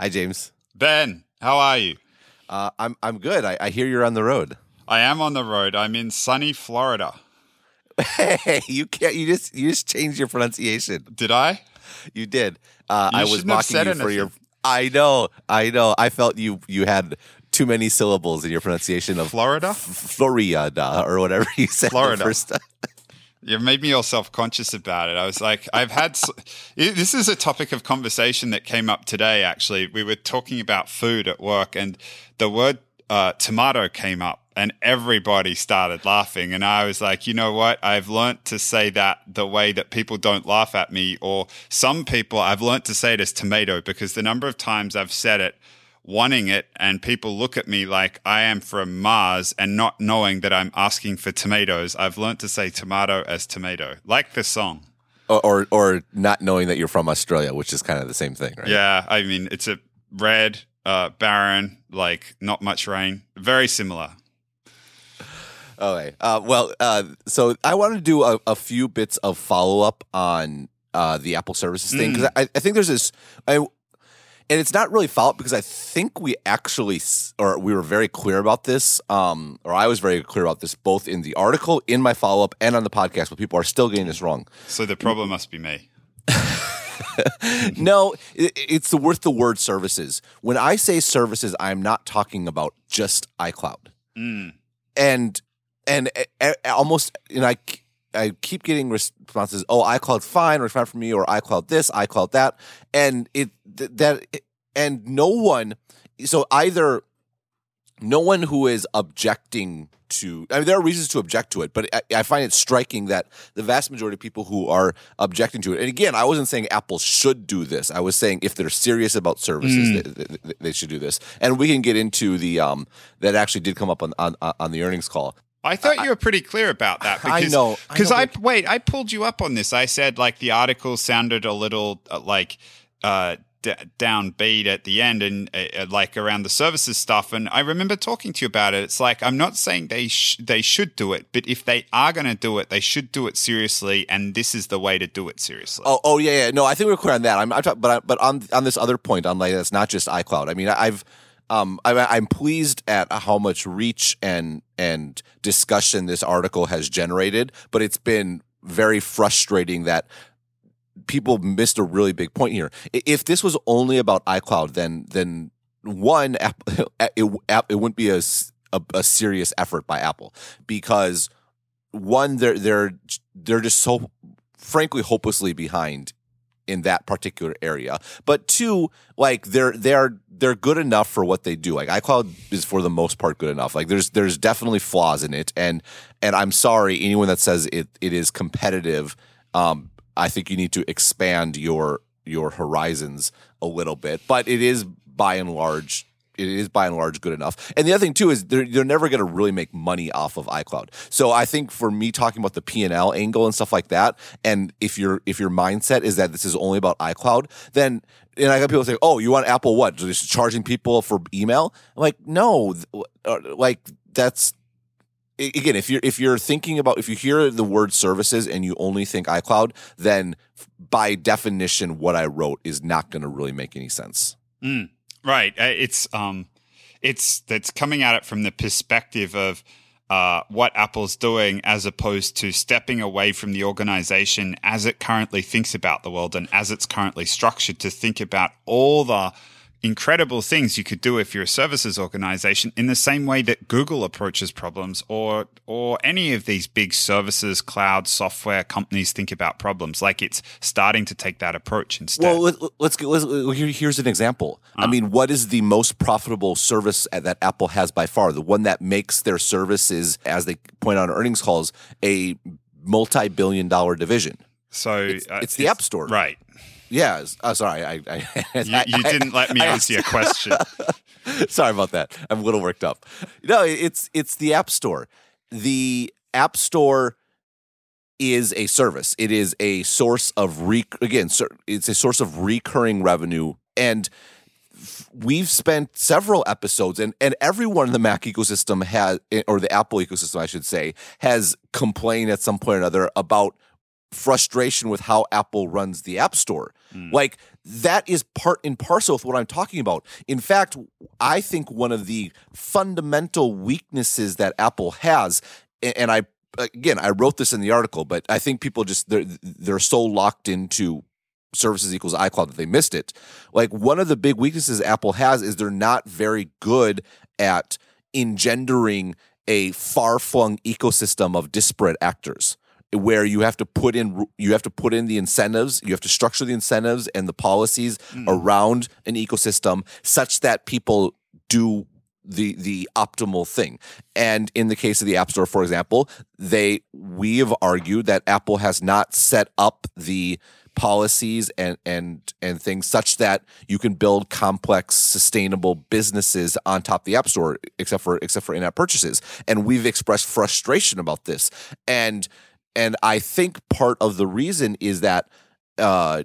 Hi, James. Ben, how are you? Uh, I'm I'm good. I, I hear you're on the road. I am on the road. I'm in sunny Florida. Hey, you can't. You just you just changed your pronunciation. Did I? You did. Uh, You I was shouldn't have mocking said you for your. anything. I know. I know. I felt you you had too many syllables in your pronunciation of Florida? Florida or whatever you said. the Florida. first time. You made me all self conscious about it. I was like, I've had. This is a topic of conversation that came up today, actually. We were talking about food at work, and the word uh, tomato came up, and everybody started laughing. And I was like, you know what? I've learnt to say that the way that people don't laugh at me, or some people, I've learnt to say it as tomato because the number of times I've said it wanting it and people look at me like I am from Mars and not knowing that I'm asking for tomatoes, I've learned to say tomato as tomato, like the song. Or, or or not knowing that you're from Australia, which is kind of the same thing, right? Yeah, I mean, it's a red, uh, barren, like not much rain, very similar. Okay. Uh, well, uh, so I want to do a, a few bits of follow up on uh, the Apple services thing because I, I think there's this, I, and it's not really follow up because I think we actually, or we were very clear about this, um, or I was very clear about this both in the article, in my follow up, and on the podcast, but people are still getting this wrong. So the problem must be me. no, it, it's the worth the word services. When I say services, I'm not talking about just iCloud. And and uh, uh, almost and I I keep getting responses. Oh, iCloud fine, or fine for me, or iCloud this, iCloud that, and it th- that and no one. So either no one who is objecting to I mean there are reasons to object to it, but I, I find it striking that the vast majority of people who are objecting to it, and again, I wasn't saying Apple should do this. I was saying if they're serious about services, they, they, they should do this. And we can get into the um that actually did come up on on, on the earnings call. I thought you were pretty clear about that. I Because, know, Because I, but- wait, I pulled you up on this. I said like the article sounded a little uh, like uh, d- downbeat at the end and uh, uh, like around the services stuff. And I remember talking to you about it. It's like I'm not saying they sh- they should do it, but if they are going to do it, they should do it seriously. And this is the way to do it seriously. Oh, oh yeah, yeah. No, I think we're clear on that. I'm, I'm talking, but I, but on on this other point, on like that's not just iCloud. I mean, I've um, I, I'm pleased at how much reach and and discussion this article has generated, but it's been very frustrating that people missed a really big point here. If this was only about iCloud, then then one, it, it wouldn't be a a serious effort by Apple because one, they're they're they're just so frankly hopelessly behind in that particular area. But two, like they're they're they're good enough for what they do. Like iCloud is for the most part good enough. Like there's there's definitely flaws in it, and and I'm sorry anyone that says it it is competitive. Um, I think you need to expand your your horizons a little bit, but it is by and large. It is by and large good enough. And the other thing too is they're they're never going to really make money off of iCloud. So I think for me talking about the P and L angle and stuff like that, and if your if your mindset is that this is only about iCloud, then and I got people saying, "Oh, you want Apple what? Just charging people for email?" I'm like, no, uh, like that's again, if you're if you're thinking about if you hear the word services and you only think iCloud, then by definition, what I wrote is not going to really make any sense. Right. Uh, It's um, it's that's coming at it from the perspective of uh, what Apple's doing, as opposed to stepping away from the organization as it currently thinks about the world and as it's currently structured to think about all the incredible things you could do if you're a services organization in the same way that Google approaches problems or or any of these big services cloud software companies think about problems like it's starting to take that approach instead Well, let, let's, let's here's an example. I mean, what is the most profitable service that Apple has by far? The one that makes their services, as they point out on earnings calls, a multi-billion dollar division. so It's, uh, it's the App Store, right Yeah. Uh, sorry, I, I, you, you didn't let me I answer your question Sorry about that. I'm a little worked up. No, it's it's the App Store. The App Store is a service. It is a source of re again, it's a source of recurring revenue and we've spent several episodes and and everyone in the Mac ecosystem has or the Apple ecosystem I should say has complained at some point or another about frustration with how Apple runs the App Store. Mm. Like that is part and parcel with what I'm talking about. In fact, I think one of the fundamental weaknesses that Apple has, and I again I wrote this in the article, but I think people just they're they're so locked into services equals iCloud that they missed it. Like one of the big weaknesses Apple has is they're not very good at engendering a far-flung ecosystem of disparate actors where you have to put in you have to put in the incentives you have to structure the incentives and the policies mm. around an ecosystem such that people do the the optimal thing. And in the case of the app store for example they we have argued that apple has not set up the policies and and and things such that you can build complex sustainable businesses on top of the app store except for except for in-app purchases. And we've expressed frustration about this. And and i think part of the reason is that uh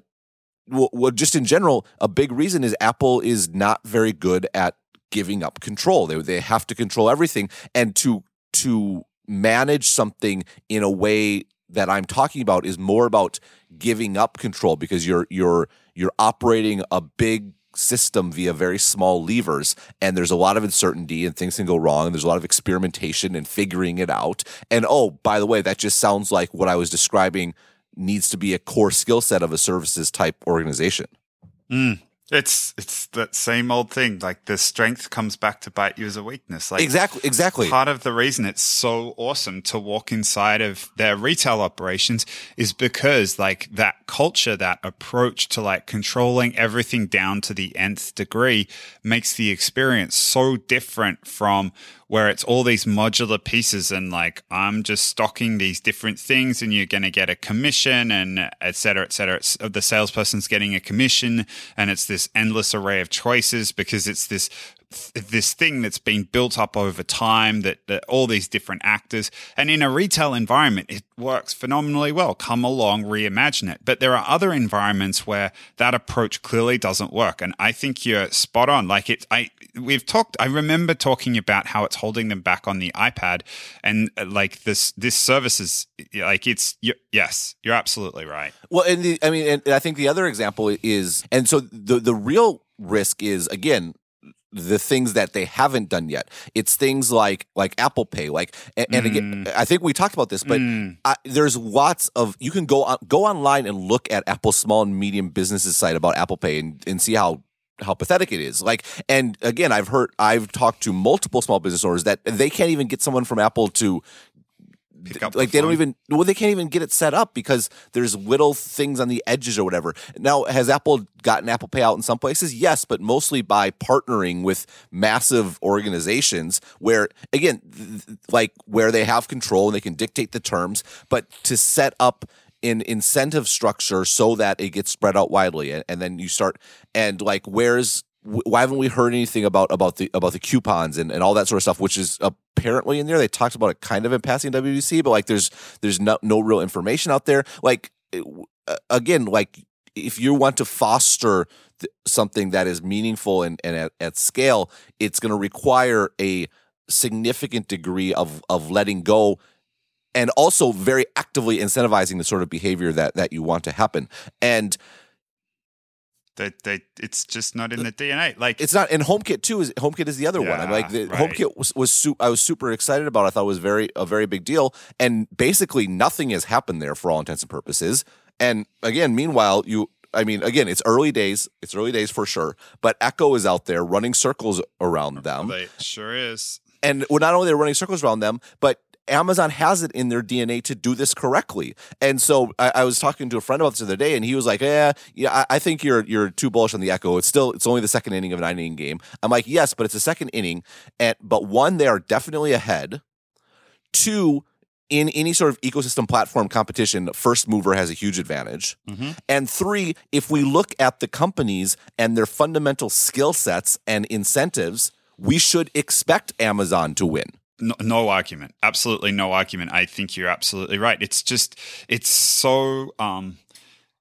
well, well just in general a big reason is apple is not very good at giving up control. They they have to control everything. And to to manage something in a way that I'm talking about is more about giving up control because you're you're you're operating a big system via very small levers and there's a lot of uncertainty and things can go wrong and there's a lot of experimentation and figuring it out and oh by the way that just sounds like what I was describing needs to be a core skill set of a services type organization. Mm. It's it's that same old thing. Like the strength comes back to bite you as a weakness. Like exactly, exactly. Part of the reason it's so awesome to walk inside of their retail operations is because like that culture, that approach to like controlling everything down to the nth degree makes the experience so different from where it's all these modular pieces and like I'm just stocking these different things and you're going to get a commission and et cetera, et cetera. It's, uh, the salesperson's getting a commission and it's this endless array of choices because it's this this thing that's been built up over time that, that, all these different actors and in a retail environment it works phenomenally well. Come along reimagine it. But there are other environments where that approach clearly doesn't work and i think you're spot on. Like it i we've talked i remember talking about how it's holding them back on the ipad and uh, like this this service is like it's you, yes you're absolutely right. Well and the, i mean and i think the other example is and so the the real risk is again the things that they haven't done yet. It's things like like Apple Pay, like and, and mm. again, I think we talked about this, but mm. I, there's lots of you can go on, go online and look at Apple small and medium businesses site about Apple Pay and, and see how how pathetic it is. Like, and again, I've heard, I've talked to multiple small business owners that they can't even get someone from Apple to like the they don't even well they can't even get it set up because there's little things on the edges or whatever. Now has Apple gotten Apple Pay out in some places? Yes, but mostly by partnering with massive organizations where again like where they have control and they can dictate the terms, but to set up an incentive structure so that it gets spread out widely and, and then you start and like where's why haven't we heard anything about about the about the coupons and, and all that sort of stuff which is apparently in there. They talked about it kind of in passing WWDC but like there's there's no, no real information out there. Like again like if you want to foster th- something that is meaningful and, and at, at scale it's going to require a significant degree of of letting go and also very actively incentivizing the sort of behavior that that you want to happen. And that they it's just not in uh, the DNA. Like it's not. And HomeKit too is HomeKit is the other yeah, one. I'm like the right. HomeKit was, was su- I was super excited about. I thought it was very a very big deal. And basically nothing has happened there for all intents and purposes. And again, meanwhile, you I mean, again, it's early days. It's early days for sure. But Echo is out there running circles around them. They sure is. And well, not only they're running circles around them, but Amazon has it in their DNA to do this correctly. And so I, I, was talking to a friend about this the other day, and he was like, "Yeah, yeah, I, I, think you're you're too bullish on the Echo. It's still it's only the second inning of a nine inning game." I'm like, "Yes, but it's the second inning, and but one, they are definitely ahead. Two, In any sort of ecosystem platform competition, first mover has a huge advantage. Mm-hmm. And three, if we look at the companies and their fundamental skill sets and incentives, we should expect Amazon to win. No, no, argument. Absolutely no argument. I think you're absolutely right. It's just, it's so, um,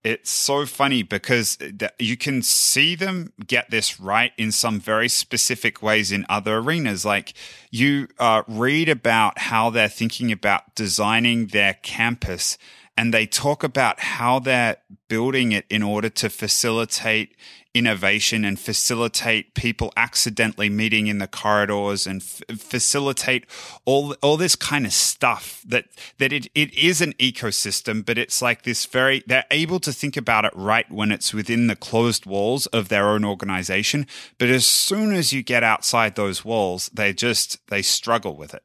it's so funny because you can see them get this right in some very specific ways in other arenas. Like you uh, read about how they're thinking about designing their campus and they talk about how they're building it in order to facilitate innovation and facilitate people accidentally meeting in the corridors and f- facilitate all all this kind of stuff that that it, it is an ecosystem but it's like this very they're able to think about it right when it's within the closed walls of their own organization but as soon as you get outside those walls they just they struggle with it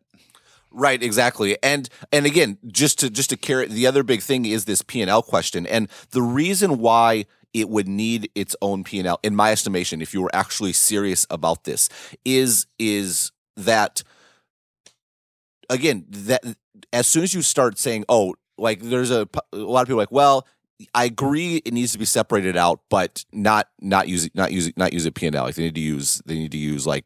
Right, exactly. And and again, just to just to carry the other big thing is this P&L question. And the reason why it would need its own P&L in my estimation if you were actually serious about this is is that again that as soon as you start saying oh like there's a, a lot of people like well I agree it needs to be separated out but not not use not use not use a P&L like they need to use they need to use like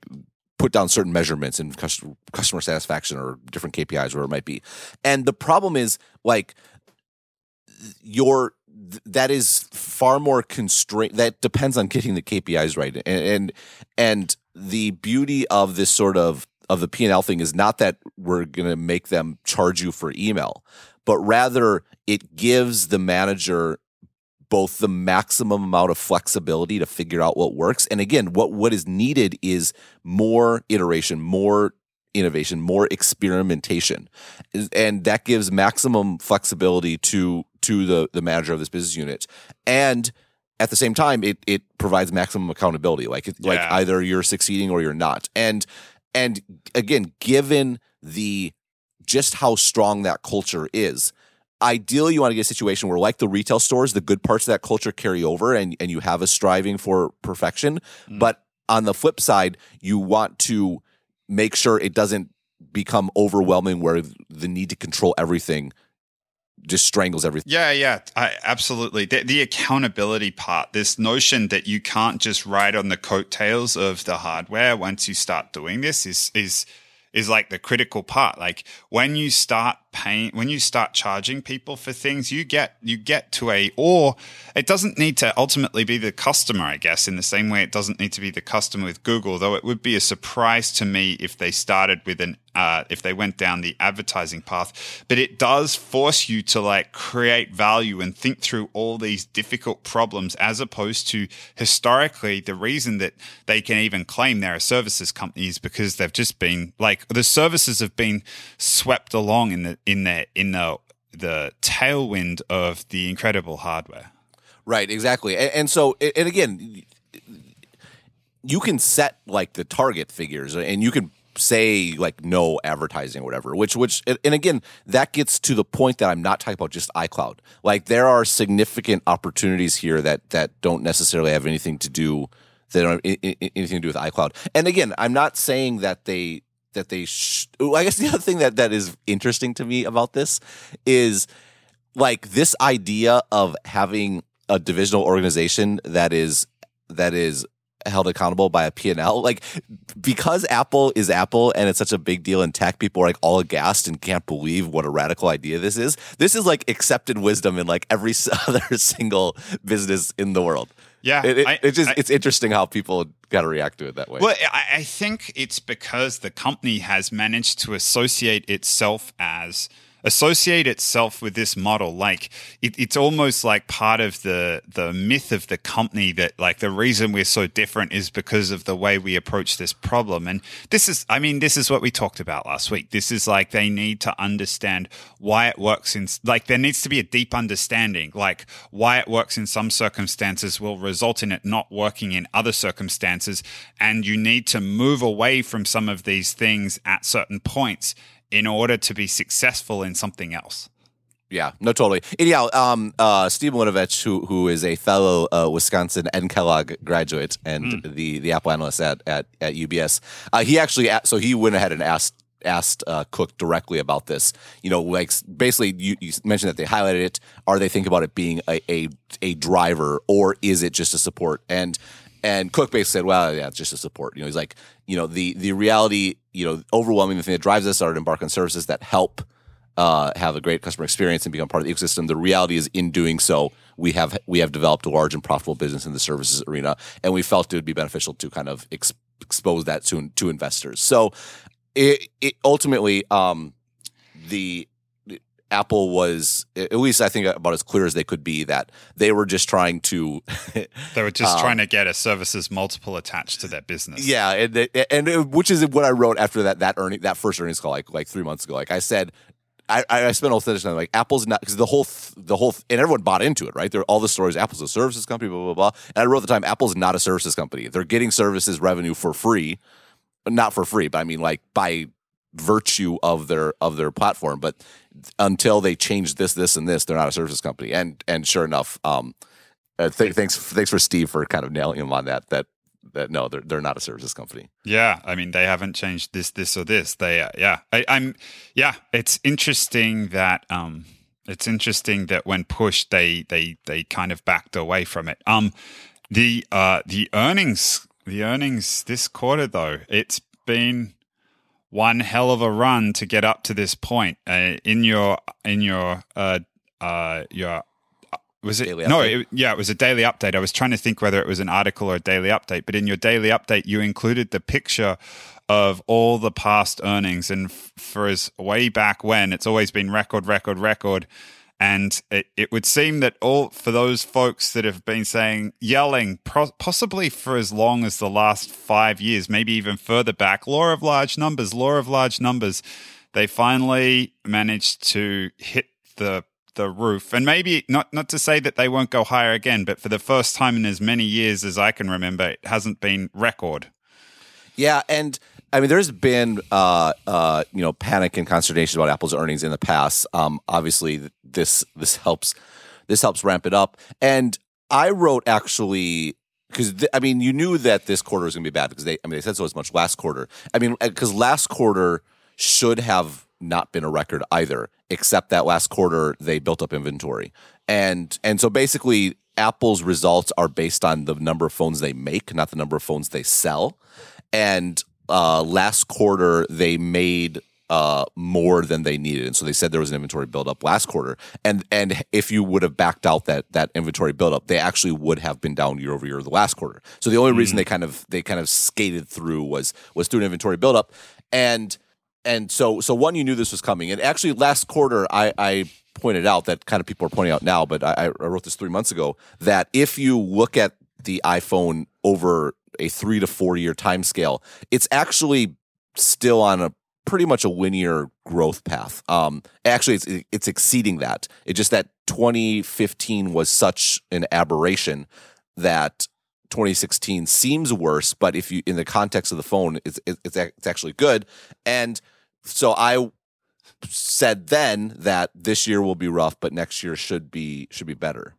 put down certain measurements customer customer satisfaction or different KPIs where it might be and the problem is like your that is far more constrained. That depends on getting the KPIs right, and, and and the beauty of this sort of of the P and L thing is not that we're going to make them charge you for email, but rather it gives the manager both the maximum amount of flexibility to figure out what works. And again what what is needed is more iteration more innovation more experimentation. And that gives maximum flexibility to to the the manager of this business unit. And at the same time it it provides maximum accountability. Like yeah. like either you're succeeding or you're not. And and again given the just how strong that culture is ideally you want to get a situation where like the retail stores the good parts of that culture carry over and and you have a striving for perfection mm. but on the flip side you want to make sure it doesn't become overwhelming where the need to control everything just strangles everything. Yeah, yeah, I, absolutely. The, the, accountability part, this notion that you can't just ride on the coattails of the hardware once you start doing this is is is like the critical part. Like when you start paying, when you start charging people for things, you get, you get to a, or it doesn't need to ultimately be the customer, I guess, in the same way it doesn't need to be the customer with Google, though it would be a surprise to me if they started with an uh, if they went down the advertising path. But it does force you to like create value and think through all these difficult problems as opposed to historically the reason that they can even claim they're a services company is because they've just been like the services have been swept along in the in the in the the tailwind of the incredible hardware. Right, exactly. And, and so and again you can set like the target figures uh, and you can say like no advertising or whatever which which and again that gets to the point that i'm not talking about just icloud like there are significant opportunities here that that don't necessarily have anything to do that don't have anything to do with icloud and again i'm not saying that they that they sh- i guess the other thing that that is interesting to me about this is like this idea of having a divisional organization that is that is held accountable by a P&L. Like because Apple is Apple and it's such a big deal in tech, people are like all aghast and can't believe what a radical idea this is. This is like accepted wisdom in like every other single business in the world. Yeah, it, it, I, it just I, it's interesting how people got to react to it that way. Well, I, I think it's because the company has managed to associate itself as associate itself with this model. Like it, it's almost like part of the the myth of the company that like the reason we're so different is because of the way we approach this problem. And this is, I mean, this is what we talked about last week. This is like they need to understand why it works in like there needs to be a deep understanding, like why it works in some circumstances will result in it not working in other circumstances, and you need to move away from some of these things at certain points in order to be successful in something else. Yeah, no, totally. And yeah, um, uh, Steve Milunovich, who who is a fellow uh, Wisconsin and Kellogg graduate and mm. the the Apple analyst at at, at UBS, uh, he actually so he went ahead and asked asked uh, Cook directly about this. You know, like basically you, you, mentioned that they highlighted it. Are they thinking about it being a, a a driver or is it just a support? And and Cook basically said, "Well, yeah, it's just a support." You know, he's like, you know, the the reality, you know, overwhelming the thing that drives us are to embark on services that help uh, have a great customer experience and become part of the ecosystem. The reality is, in doing so, we have we have developed a large and profitable business in the services arena, and we felt it would be beneficial to kind of ex- expose that to to investors. So, it, it ultimately, um, the Apple was at least I think about as clear as they could be that they were just trying to they were just um, trying to get a services multiple attached to their business. Yeah, and and it, which is what I wrote after that that earning that first earnings call like like three months ago. Like I said, I, I spent all this time like Apple's not because the whole th- the whole and everyone bought into it, right? There all the stories. Apple's a services company, blah blah blah. And I wrote the time, Apple's not a services company. They're getting services revenue for free, not for free, but I mean like by virtue of their of their platform. But until they change this, this, and this, they're not a services company. And and sure enough, um, uh, th- thanks thanks for Steve for kind of nailing him on that. That that no, they're they're not a services company. Yeah, I mean they haven't changed this, this, or this. They uh, yeah, I, am yeah. It's interesting that um, it's interesting that when pushed, they they they kind of backed away from it. Um, the uh the earnings the earnings this quarter though it's been one hell of a run to get up to this point. Uh, in your in your uh, uh, your uh, was it daily no it, yeah it was a daily update. I was trying to think whether it was an article or a daily update, but in your daily update you included the picture of all the past earnings and f- for as way back when it's always been record record record and it, it would seem that all for those folks that have been saying, yelling, pro- possibly for as long as the last five years, maybe even further back, law of large numbers, law of large numbers, they finally managed to hit the the roof. And maybe not not to say that they won't go higher again, but for the first time in as many years as I can remember, it hasn't been record. Yeah, and I mean, there's been uh, uh, you know panic and consternation about Apple's earnings in the past. Um, obviously, this this helps this helps ramp it up. And I wrote actually because th- I mean, you knew that this quarter was going to be bad because they I mean they said so as much last quarter. I mean, because last quarter should have not been a record either, except that last quarter they built up inventory, and and so basically Apple's results are based on the number of phones they make, not the number of phones they sell. And uh, last quarter they made uh, more than they needed, and so they said there was an inventory buildup last quarter. And and if you would have backed out that that inventory buildup, they actually would have been down year over year the last quarter. So the only mm. reason they kind of they kind of skated through was was through an inventory buildup, and and so so one you knew this was coming, and actually last quarter I I pointed out that kind of people are pointing out now, but I, I wrote this three months ago that if you look at the iPhone over a three to four year time scale, it's actually still on a pretty much a linear growth path. Um, actually, it's it's exceeding that. It's just that 2015 was such an aberration that 2016 seems worse. But if you in the context of the phone, it's it's it's actually good. And so I said then that this year will be rough, but next year should be should be better.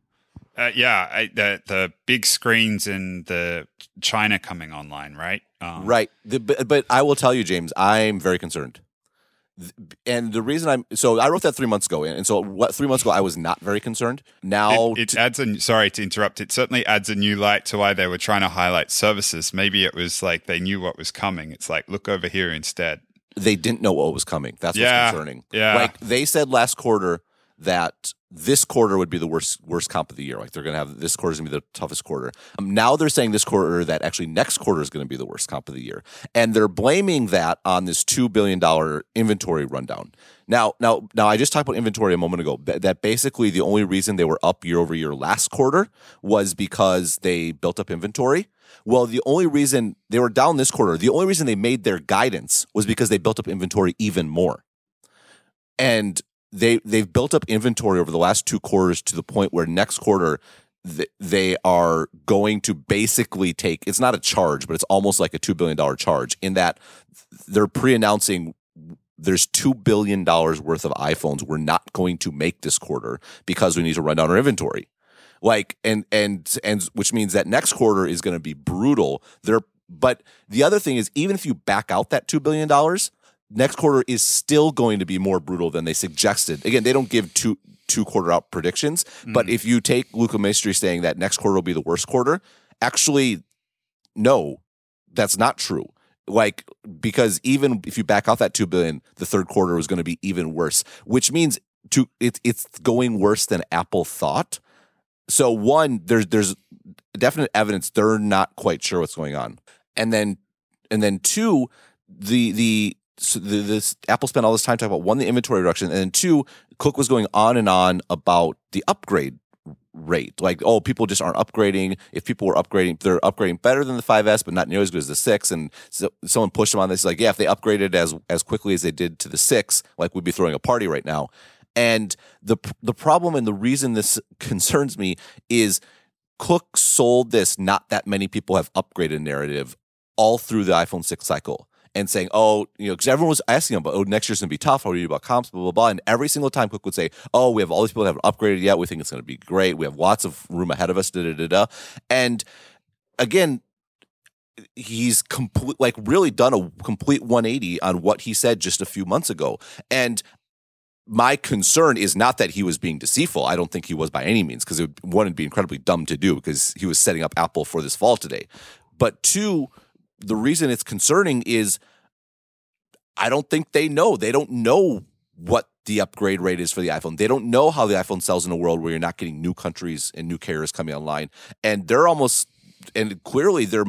Uh, yeah, I, the the big screens in the China coming online, right? Um, right. The, but, but I will tell you, James, I'm very concerned. And the reason I'm so I wrote that three months ago, and so what three months ago I was not very concerned. Now it, it t- adds a sorry to interrupt. It certainly adds a new light to why they were trying to highlight services. Maybe it was like they knew what was coming. It's like look over here instead. They didn't know what was coming. That's yeah, what's concerning. Yeah, like they said last quarter that this quarter would be the worst worst comp of the year. Like they're going to have this quarter is going to be the toughest quarter. Um, now they're saying this quarter that actually next quarter is going to be the worst comp of the year, and they're blaming that on this two billion dollar inventory rundown. Now, now, now, I just talked about inventory a moment ago. That basically the only reason they were up year over year last quarter was because they built up inventory. Well, the only reason they were down this quarter, the only reason they made their guidance was because they built up inventory even more. And they they've built up inventory over the last two quarters to the point where next quarter they are going to basically take it's not a charge but it's almost like a 2 billion dollar charge in that they're pre-announcing there's $2 billion worth of iPhones we're not going to make this quarter because we need to run down our inventory. Like, and, and, and, which means that next quarter is going to be brutal. There, but the other thing is, even if you back out that $2 billion, next quarter is still going to be more brutal than they suggested. Again, they don't give two two quarter out predictions, mm. but if you take Luca Maestri saying that next quarter will be the worst quarter, actually, no, that's not true. Like because even if you back out that two billion, the third quarter was going to be even worse, which means to it's it's going worse than Apple thought. So one, there's there's definite evidence they're not quite sure what's going on, and then and then two, the the so the, this Apple spent all this time talking about one the inventory reduction, and then two Cook was going on and on about the upgrade rate. Like, oh, people just aren't upgrading. If people were upgrading, they're upgrading better than the 5S, but not nearly as good as the 6. And so someone pushed him on this, like, yeah, if they upgraded as as quickly as they did to the 6, like we'd be throwing a party right now. And the the problem and the reason this concerns me is Cook sold this not that many people have upgraded narrative all through the iPhone 6 cycle and saying, oh, you know, because everyone was asking him about, oh, next year's going to be tough. How are you about comps, blah, blah, blah. And every single time Cook would say, oh, we have all these people that haven't upgraded yet. We think it's going to be great. We have lots of room ahead of us, da, da, da, da. And again, he's complete, like really done a complete 180 on what he said just a few months ago. And my concern is not that he was being deceitful. I don't think he was by any means, because it would, one, it'd be incredibly dumb to do because he was setting up Apple for this fall today. But two, the reason it's concerning is I don't think they know. They don't know what the upgrade rate is for the iPhone. They don't know how the iPhone sells in a world where you're not getting new countries and new carriers coming online. And they're almost, and clearly they're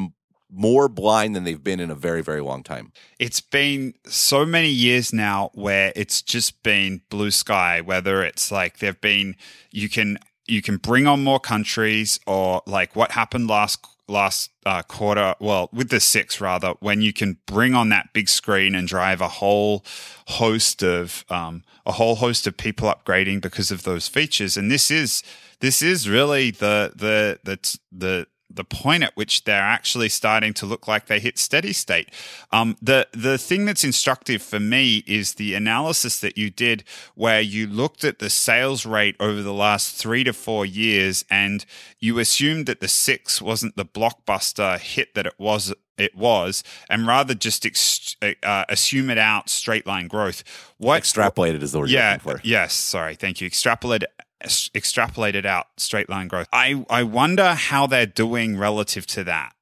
more blind than they've been in a very, very long time. It's been so many years now where it's just been blue sky, whether it's like there've been, you can, you can bring on more countries or like what happened last last uh, quarter, well, with the six rather, when you can bring on that big screen and drive a whole host of um, a whole host of people upgrading because of those features. And this is this is really the the the the the point at which they're actually starting to look like they hit steady state. Um, the the thing that's instructive for me is the analysis that you did, where you looked at the sales rate over the last three to four years, and you assumed that the six wasn't the blockbuster hit that it was. It was, and rather just ex- uh, assume it out straight line growth. What extrapolated is the word yeah, you're looking for. Yes, sorry, thank you. Extrapolate extrapolated out straight line growth. I, I wonder how they're doing relative to that.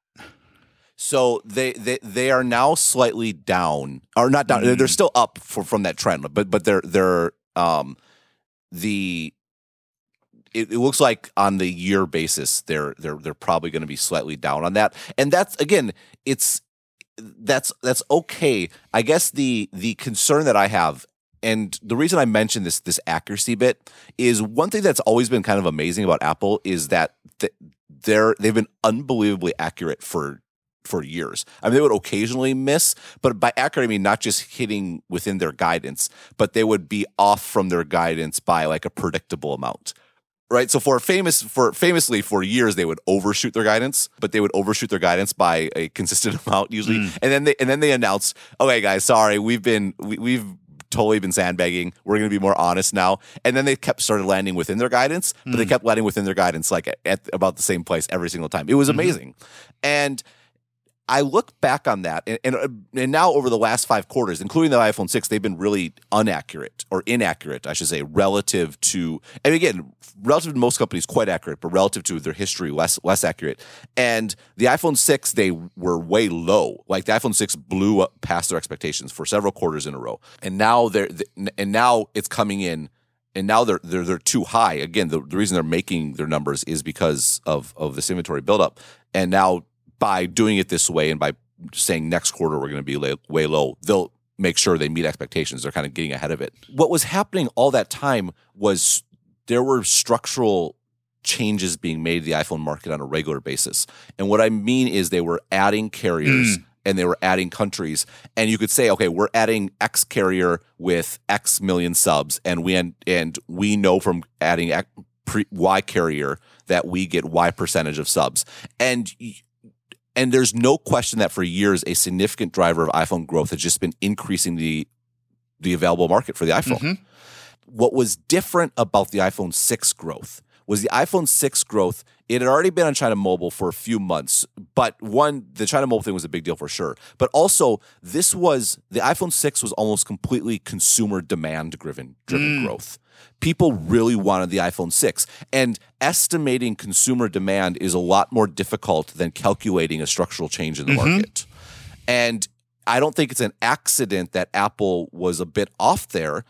So they, they they are now slightly down, or not down. Mm. They're still up for, from that trend, but but they're they're um the it, it looks like on the year basis they're they're they're probably going to be slightly down on that, and that's again it's that's that's okay. I guess the the concern that I have and the reason I mentioned this this accuracy bit is one thing that's always been kind of amazing about Apple is that they're they've been unbelievably accurate for for years. I mean, they would occasionally miss, but by accurate I mean not just hitting within their guidance, but they would be off from their guidance by like a predictable amount. Right. So for famous for famously for years they would overshoot their guidance, but they would overshoot their guidance by a consistent amount usually. Mm. And then they and then they announce, okay guys, sorry, we've been we, we've totally been sandbagging. We're going to be more honest now. And then they kept started landing within their guidance, but mm. they kept landing within their guidance like at, at, about the same place every single time. It was mm-hmm. amazing. Mm-hmm. And I look back on that, and, and, uh, and now over the last five quarters, including the iPhone six, they've been really inaccurate or inaccurate, I should say, relative to. And again, relative to most companies, quite accurate, but relative to their history, less less accurate. And the iPhone six, they were way low. Like the iPhone six blew up past their expectations for several quarters in a row, and now they're and now it's coming in and now they're they're they're too high. Again, the, the reason they're making their numbers is because of of this inventory buildup. And now by doing it this way and by saying next quarter we're going to be lay, way low, they'll make sure they meet expectations. They're kind of getting ahead of it. What was happening all that time was there were structural changes being made to the iPhone market on a regular basis. And what I mean is they were adding carriers. Mm. And they were adding countries, and you could say, okay, we're adding X carrier with X million subs, and we and, and we know from adding Y carrier that we get Y percentage of subs, and and there's no question that for years, a significant driver of iPhone growth has just been increasing the the available market for the iPhone. Mm-hmm. What was different about the iPhone 6 growth was the iPhone 6 growth. It had already been on China Mobile for a few months, but one, the China Mobile thing was a big deal for sure. But also, this was the iPhone 6 was almost completely consumer demand driven driven mm. growth people really wanted the iPhone 6. And estimating consumer demand is a lot more difficult than calculating a structural change in the mm-hmm. market. And I don't think it's an accident that Apple was a bit off there.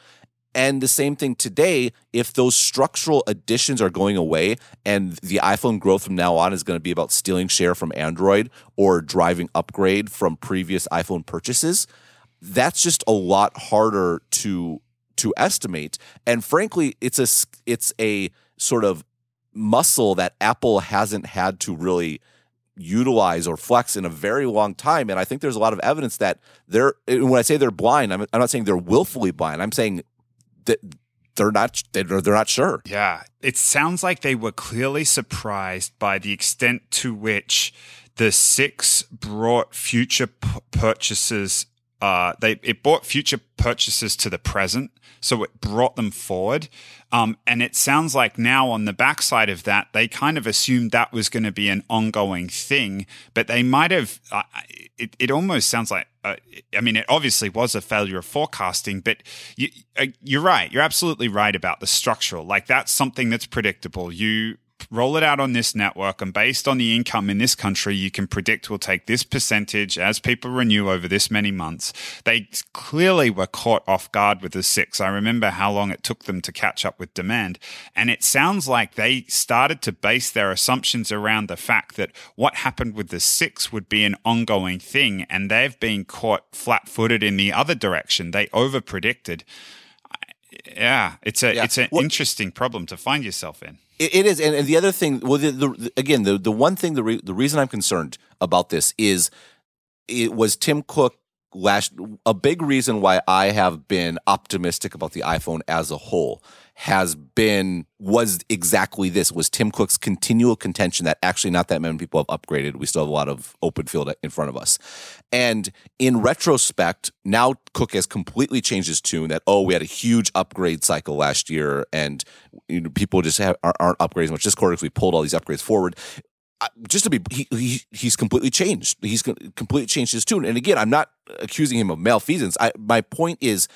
And the same thing today, if those structural additions are going away and the iPhone growth from now on is going to be about stealing share from Android or driving upgrade from previous iPhone purchases, that's just a lot harder to to estimate. And frankly, it's a it's a sort of muscle that Apple hasn't had to really utilize or flex in a very long time. And I think there's a lot of evidence that they're when I say they're blind, I'm, I'm not saying they're willfully blind. I'm saying that they're not they're, they're not sure. Yeah, it sounds like they were clearly surprised by the extent to which the six brought future p- purchases. Uh, they it brought future purchases to the present, so it brought them forward. Um, and it sounds like now on the backside of that, they kind of assumed that was going to be an ongoing thing, but they might have. Uh, it, it almost sounds like. Uh, I mean, it obviously was a failure of forecasting, but you, uh, you're right. You're absolutely right about the structural. Like that's something that's predictable. You roll it out on this network, and based on the income in this country, you can predict we'll take this percentage as people renew over this many months. They clearly were caught off guard with the six. I remember how long it took them to catch up with demand. And it sounds like they started to base their assumptions around the fact that what happened with the six would be an ongoing thing, and they've been caught flat footed in the other direction. They over predicted. Yeah, it's a yeah. it's an interesting problem to find yourself in. It, it is, and, and, the other thing, well, the, the, again, the the one thing, the re, the reason I'm concerned about this is it was Tim Cook last. A big reason why I have been optimistic about the iPhone as a whole has been was exactly this was Tim Cook's continual contention that actually not that many people have upgraded. We still have a lot of open field in front of us. And in retrospect, now Cook has completely changed his tune that, oh, we had a huge upgrade cycle last year and you know, people just have, aren't upgrading much this quarter because we pulled all these upgrades forward. just to be, he, he, he's completely changed. He's completely changed his tune. And again, I'm not accusing him of malfeasance. I, my point is,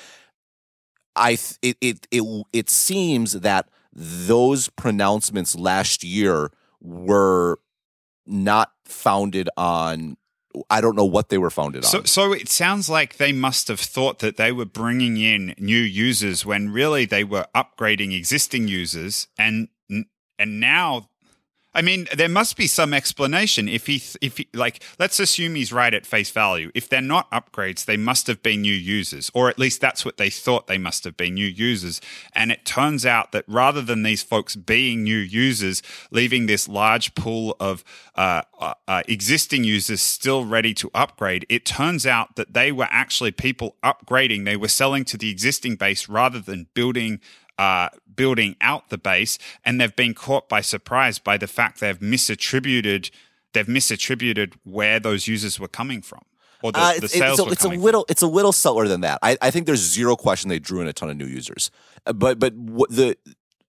I it, it it it seems that those pronouncements last year were not founded on I don't know what they were founded so, on. So it sounds like they must have thought that they were bringing in new users when really they were upgrading existing users and and now I mean, there must be some explanation. If he, if he, like, let's assume he's right at face value. If they're not upgrades, they must have been new users, or at least that's what they thought they must have been new users. And it turns out that rather than these folks being new users, leaving this large pool of uh, uh, uh, existing users still ready to upgrade, it turns out that they were actually people upgrading. They were selling to the existing base rather than building uh, building out the base, and they've been caught by surprise by the fact they've misattributed they've misattributed where those users were coming from. Or the, uh, the sales it's, a, it's a little from. it's a little subtler than that. I, I think there's zero question they drew in a ton of new users, uh, but but the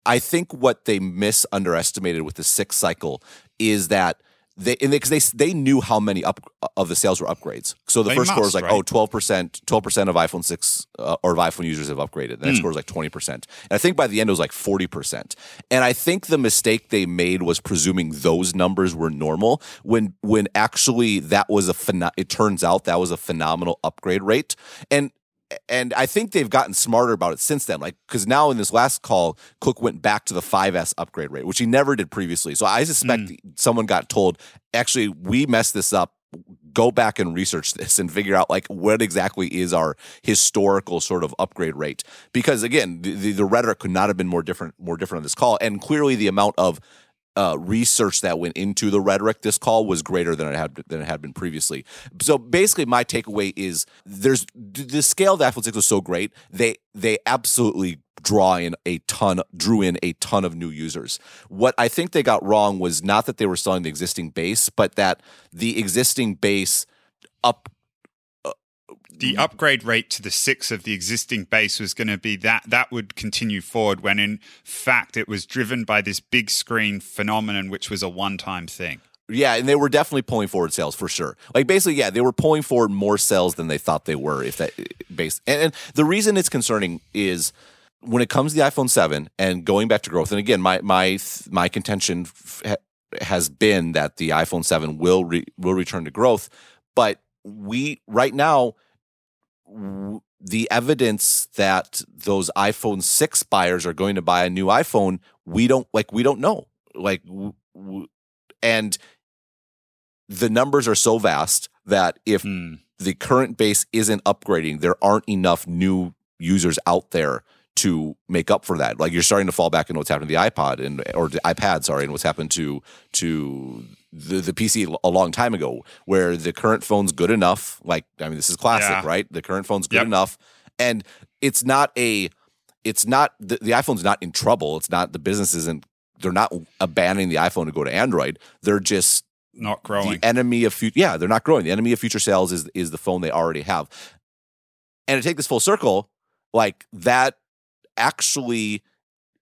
I think what they misunderestimated with the six cycle is that they because they, they, they knew how many up of the sales were upgrades. So the they first must, score was like, right? oh, 12 percent, twelve percent of iPhone six uh, or of iPhone users have upgraded. The next mm. score was like twenty percent, and I think by the end it was like forty percent. And I think the mistake they made was presuming those numbers were normal when when actually that was a phen- it turns out that was a phenomenal upgrade rate. And and I think they've gotten smarter about it since then. Like, because now in this last call, Cook went back to the 5S upgrade rate, which he never did previously. So I suspect mm. someone got told, actually, we messed this up. Go back and research this and figure out like what exactly is our historical sort of upgrade rate. Because again, the, the rhetoric could not have been more different, more different on this call, and clearly the amount of uh, research that went into the rhetoric this call was greater than it had than it had been previously. So basically, my takeaway is there's the scale of the iPhone six was so great they they absolutely draw in a ton drew in a ton of new users. What I think they got wrong was not that they were selling the existing base, but that the existing base up the mm. upgrade rate to the six of the existing base was going to be that that would continue forward when in fact it was driven by this big screen phenomenon which was a one-time thing yeah, and they were definitely pulling forward sales for sure. Like basically, yeah, they were pulling forward more sales than they thought they were. If that base, and, and the reason it's concerning is when it comes to the iPhone Seven and going back to growth. And again, my my my contention has been that the iPhone Seven will re, will return to growth, but we right now the evidence that those iPhone 6 buyers are going to buy a new iPhone, we don't like we don't know. Like and the numbers are so vast that if mm. the current base isn't upgrading, there aren't enough new users out there to make up for that. Like you're starting to fall back into what's happened to the iPod and or the iPad, sorry, and what's happened to to the, the PC a long time ago, where the current phone's good enough. Like I mean, this is classic, Yeah. right? The current phone's good Yep. enough, and it's not a, it's not the, the iPhone's not in trouble. It's not the business isn't. They're not abandoning the iPhone to go to Android. They're just Not growing. the enemy of future. Yeah, they're not growing. The enemy of future sales is is the phone they already have. And to take this full circle, like that actually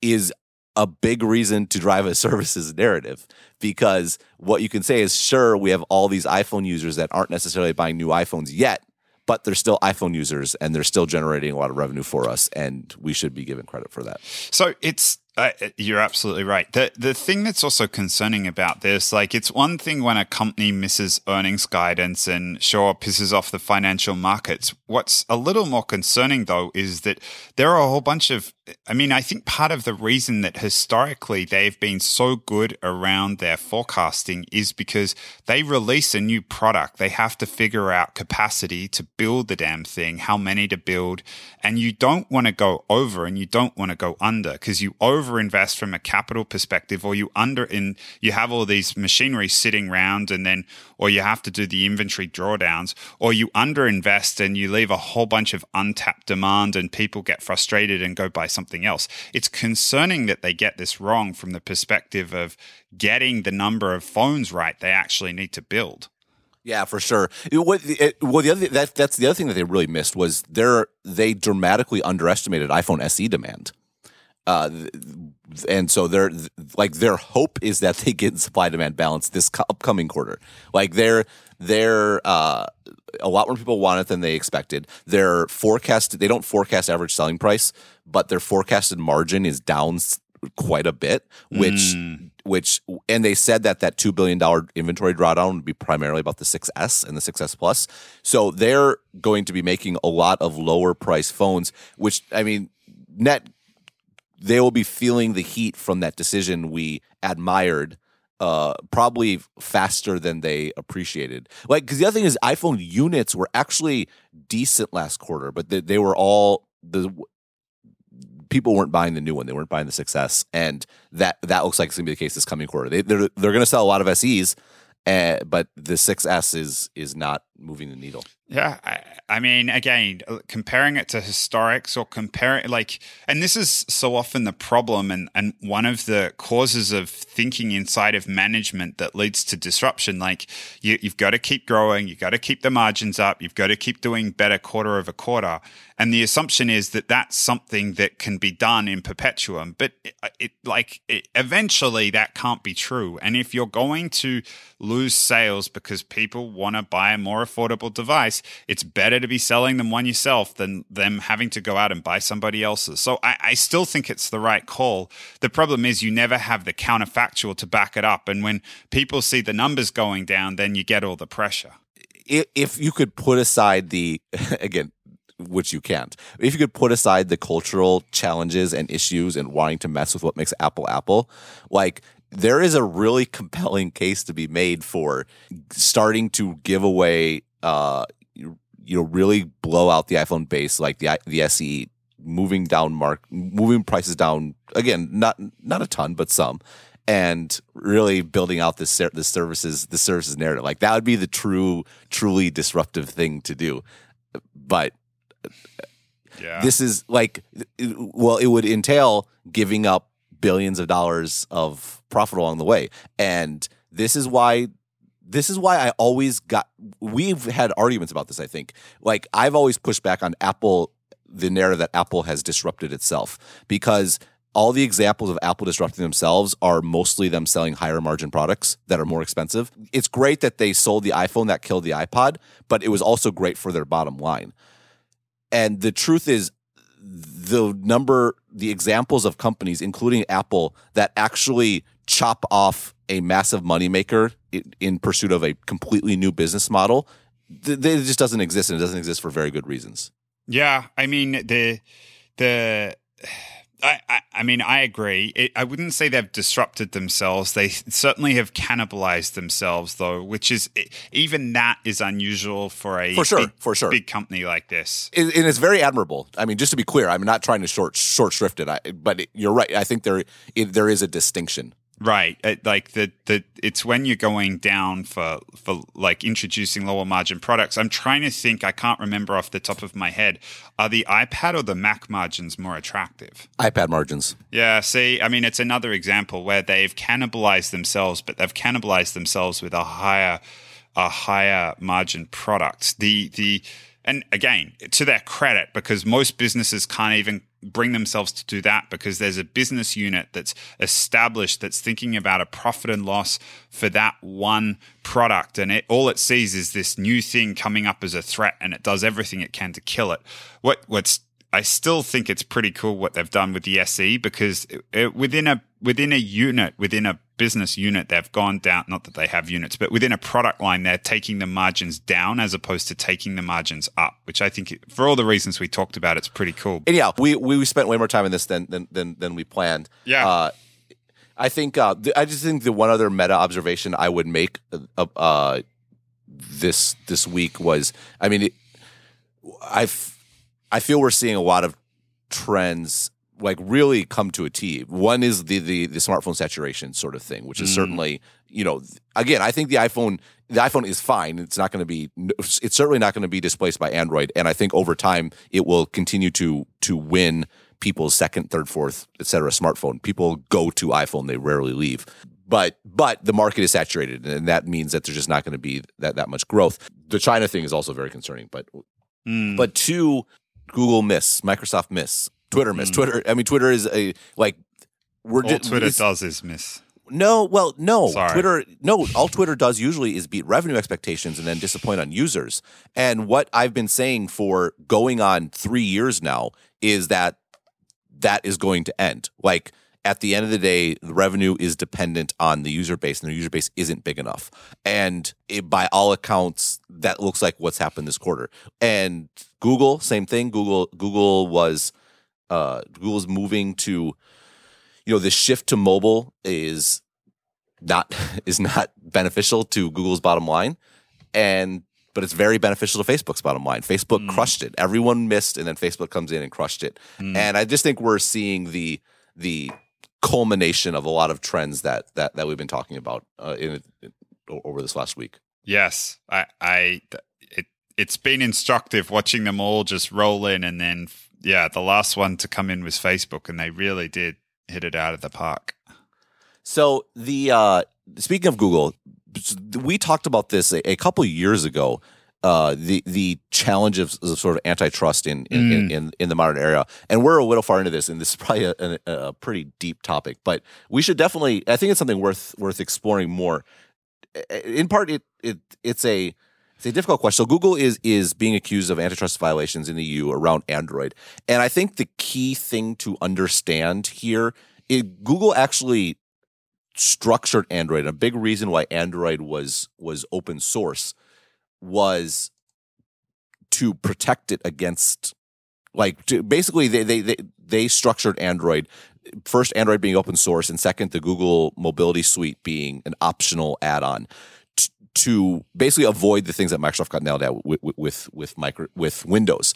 is a big reason to drive a services narrative because what you can say is sure we have all these iPhone users that aren't necessarily buying new iPhones yet but they're still iPhone users and they're still generating a lot of revenue for us and we should be given credit for that. So it's uh, you're absolutely right. The the thing that's also concerning about this, like it's one thing when a company misses earnings guidance and sure pisses off the financial markets. What's a little more concerning though is that there are a whole bunch of I mean, I think part of the reason that historically they've been so good around their forecasting is because they release a new product. They have to figure out capacity to build the damn thing, how many to build, and you don't want to go over and you don't want to go under because you overinvest from a capital perspective or you under in you have all these machinery sitting around and then or you have to do the inventory drawdowns or you underinvest and you leave a whole bunch of untapped demand and people get frustrated and go buy something else. It's concerning that they get this wrong from the perspective of getting the number of phones right they actually need to build. Yeah, for sure. It- what, it, well, the other that that's the other thing that they really missed was their they dramatically underestimated iPhone SE demand. Uh, and so their like their hope is that they get supply demand balance this upcoming quarter. Like they're they're uh, a lot more people want it than they expected. Their forecast they don't forecast average selling price, but their forecasted margin is down quite a bit, which which and they said that that two billion dollar inventory drawdown would be primarily about the 6S and the 6S Plus. So they're going to be making a lot of lower price phones, which I mean, net they will be feeling the heat from that decision we admired. Uh, probably faster than they appreciated. Like, because the other thing is, iPhone units were actually decent last quarter, but they, they were all the people weren't buying the new one. They weren't buying the 6S, and that that looks like it's gonna be the case this coming quarter. They they're they're gonna sell a lot of SEs, uh, but the 6S is is not moving the needle. Yeah, I, I mean, again, uh, comparing it to historics or comparing like, and this is so often the problem, and and one of the causes of thinking inside of management that leads to disruption. Like, you, you've got to keep growing, you've got to keep the margins up, you've got to keep doing better quarter over quarter, and the assumption is that that's something that can be done in perpetuum. But it, it like it, eventually that can't be true, and if you're going to lose sales because people want to buy more affordable device, it's better to be selling them one yourself than them having to go out and buy somebody else's. So I, I still think it's the right call. The problem is you never have the counterfactual to back it up. And when people see the numbers going down, then you get all the pressure. If you could put aside the again, which you can't, if you could put aside the cultural challenges and issues and wanting to mess with what makes Apple Apple, like there is a really compelling case to be made for starting to give away uh you know really blow out the iPhone base like the the SE moving down mark moving prices down again not not a ton but some and really building out this ser- the services the services narrative like that would be the true truly disruptive thing to do but Yeah. this is like well it would entail giving up billions of dollars of profit along the way and this is why this is why I always got we've had arguments about this I think like I've always pushed back on Apple the narrative that Apple has disrupted itself because all the examples of Apple disrupting themselves are mostly them selling higher margin products that are more expensive. It's great that they sold the iPhone that killed the iPod, but it was also great for their bottom line. And the truth is, the number, the examples of companies, including Apple, that actually chop off a massive moneymaker in, in pursuit of a completely new business model, th- it just doesn't exist, and it doesn't exist for very good reasons. Yeah, I mean the the I, I, I mean, I agree. It, I wouldn't say they've disrupted themselves. They certainly have cannibalized themselves, though, which is even that is unusual for a For sure, big, for sure. big company like this. and and it's very admirable. I mean, just to be clear, I'm not trying to short short shrift it, I, but it, you're right. I think there it, there is a distinction. Right. It, like the, the it's when you're going down for for like introducing lower margin products. I'm trying to think, I can't remember off the top of my head. Are the iPad or the Mac margins more attractive? iPad margins. Yeah, see, I mean it's another example where they've cannibalized themselves, but they've cannibalized themselves with a higher a higher margin product. The the and again, to their credit, because most businesses can't even bring themselves to do that because there's a business unit that's established that's thinking about a profit and loss for that one product. And it, all it sees is this new thing coming up as a threat and it does everything it can to kill it. What, what's, I still think it's pretty cool what they've done with the SE because it, it, within a within a unit, within a business unit, they've gone down. Not that they have units, but within a product line, they're taking the margins down as opposed to taking the margins up. Which I think, for all the reasons we talked about, it's pretty cool. And yeah, we we spent way more time in this than than than, than we planned. Yeah. Uh, I think uh, I just think the one other meta observation I would make uh, uh, this this week was I mean I I feel we're seeing a lot of trends like really come to a T. One is the the the smartphone saturation sort of thing, which is certainly you know again I think the iPhone the iPhone is fine. It's not going to be it's certainly not going to be displaced by Android, and I think over time it will continue to to win people's second, third, fourth, et cetera, smartphone. People go to iPhone; they rarely leave. But but the market is saturated, and that means that there's just not going to be that that much growth. The China thing is also very concerning. But Mm. but two, Google miss, Microsoft miss, Twitter miss. Hmm. Twitter. I mean, Twitter is a like we're all ju- Twitter does is miss. no, well, no. Sorry. Twitter, no. All Twitter does usually is beat revenue expectations and then disappoint on users. And what I've been saying for going on three years now is that that is going to end. Like at the end of the day, the revenue is dependent on the user base, and the user base isn't big enough. And it, by all accounts, that looks like what's happened this quarter. And Google, same thing. Google, Google was, uh, Google's moving to you know the shift to mobile is not is not beneficial to Google's bottom line and but it's very beneficial to Facebook's bottom line. Facebook crushed it. Everyone missed and then Facebook comes in and crushed it. And I just think we're seeing the the culmination of a lot of trends that that that we've been talking about uh, in, in over this last week. Yes, I, I, it, it's been instructive watching them all just roll in, and then yeah, the last one to come in was Facebook, and they really did hit it out of the park. So the uh, speaking of Google, we talked about this a, a couple years ago. Uh, the the challenge of, of sort of antitrust in in, in in in the modern era, and we're a little far into this, and this is probably a, a, a pretty deep topic, but we should definitely. I think it's something worth worth exploring more. In part, it it it's a it's a difficult question. So Google is is being accused of antitrust violations in the EU around Android, and I think the key thing to understand here is Google actually structured Android. A big reason why Android was was open source was to protect it against like to, basically they, they they they structured Android first Android being open source and second the Google Mobility Suite being an optional add-on to basically avoid the things that Microsoft got nailed at with with with micro with Windows.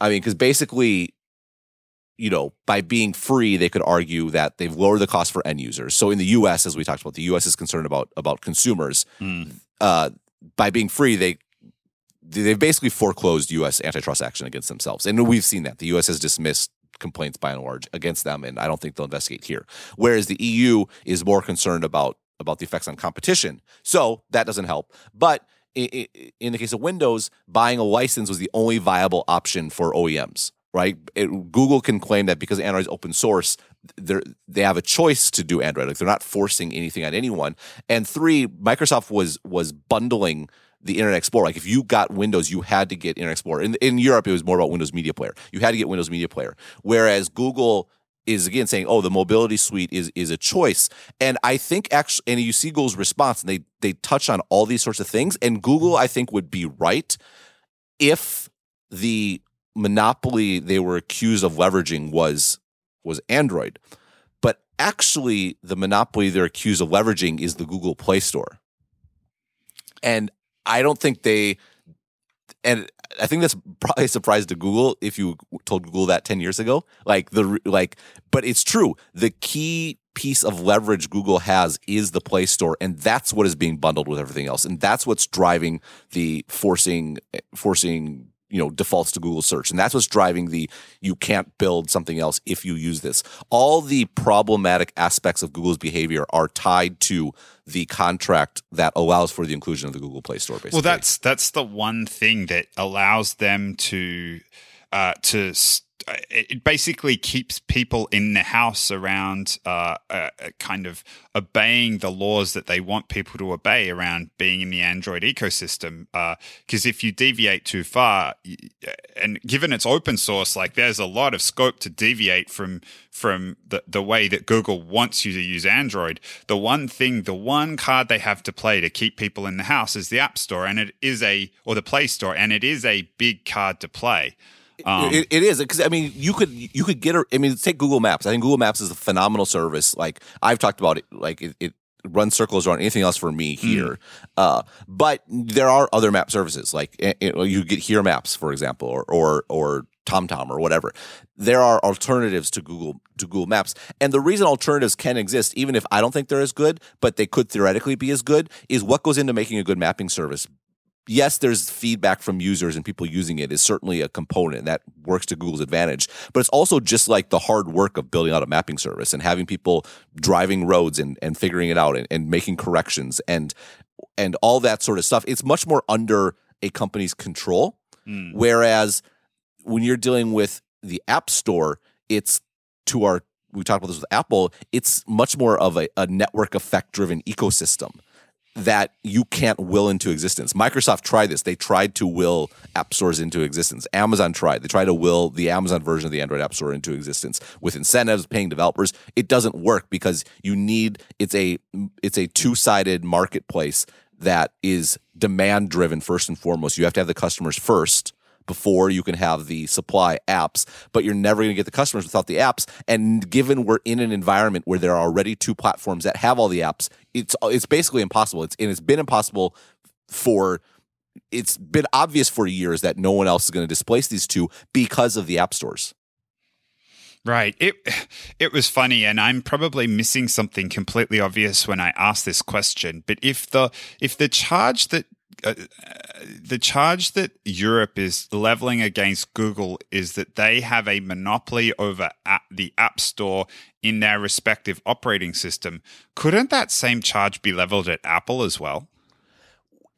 I mean, because basically you know, by being free, they could argue that they've lowered the cost for end users. So in the U.S., as we talked about, the U.S. is concerned about about consumers. Uh, by being free, they they've basically foreclosed U.S. antitrust action against themselves, and we've seen that the U.S. has dismissed complaints by and large against them, and I don't think they'll investigate here. Whereas the EU is more concerned about about the effects on competition, so that doesn't help. But in the case of Windows, buying a license was the only viable option for OEMs right? It, Google can claim that because Android is open source, they they have a choice to do Android. Like they're not forcing anything on anyone. And three, Microsoft was was bundling the Internet Explorer. Like if you got Windows, you had to get Internet Explorer. In, in Europe, it was more about Windows Media Player. You had to get Windows Media Player. Whereas Google is again saying, "Oh, the mobility suite is is a choice." And I think actually, and you see Google's response, and they they touch on all these sorts of things. And Google, I think, would be right if the monopoly they were accused of leveraging was was Android. But actually, the monopoly they're accused of leveraging is the Google Play Store. And I don't think they, and I think that's probably a surprise to Google if you told Google that 10 years ago. Like the, like, but it's true. The key piece of leverage Google has is the Play Store, and that's what is being bundled with everything else, and that's what's driving the forcing forcing you know defaults to Google search. And that's what's driving the you can't build something else if you use this. All the problematic aspects of Google's behavior are tied to the contract that allows for the inclusion of the Google Play Store basically. well that's that's the one thing that allows them to uh, to it basically keeps people in the house around uh, uh, kind of obeying the laws that they want people to obey around being in the Android ecosystem. Because uh, if you deviate too far, and given it's open source, like there's a lot of scope to deviate from from the, the way that Google wants you to use Android. The one thing, the one card they have to play to keep people in the house is the App Store, and it is a or the Play Store, and it is a big card to play. Um, it, it is because I mean you could you could get a, I mean take Google Maps. I think Google Maps is a phenomenal service. Like I've talked about it. Like it, it runs circles around anything else for me hmm. here. Mm. Uh, but there are other map services like it, eh, eh, you get Here Maps for example, or or or TomTom or whatever. There are alternatives to Google to Google Maps, and the reason alternatives can exist, even if I don't think they're as good, but they could theoretically be as good, is what goes into making a good mapping service yes, there's feedback from users and people using it is certainly a component that works to Google's advantage. But it's also just like the hard work of building out a mapping service and having people driving roads and, and figuring it out and, and making corrections and and all that sort of stuff. It's much more under a company's control. Mm. Whereas when you're dealing with the App Store, it's to our we talked about this with Apple, it's much more of a, a network effect driven ecosystem that you can't will into existence. Microsoft tried this. They tried to will app stores into existence. Amazon tried. They tried to will the Amazon version of the Android App Store into existence with incentives, paying developers. It doesn't work because you need it's a it's a two-sided marketplace that is demand driven first and foremost. You have to have the customers first before you can have the supply apps, but you're never going to get the customers without the apps. And given we're in an environment where there are already two platforms that have all the apps, it's it's basically impossible. It's and it's been impossible for it's been obvious for years that no one else is going to displace these two because of the app stores. Right. It it was funny and I'm probably missing something completely obvious when I ask this question, but if the if the charge that uh, the charge that Europe is leveling against Google is that they have a monopoly over the App Store in their respective operating system. Couldn't that same charge be leveled at Apple as well?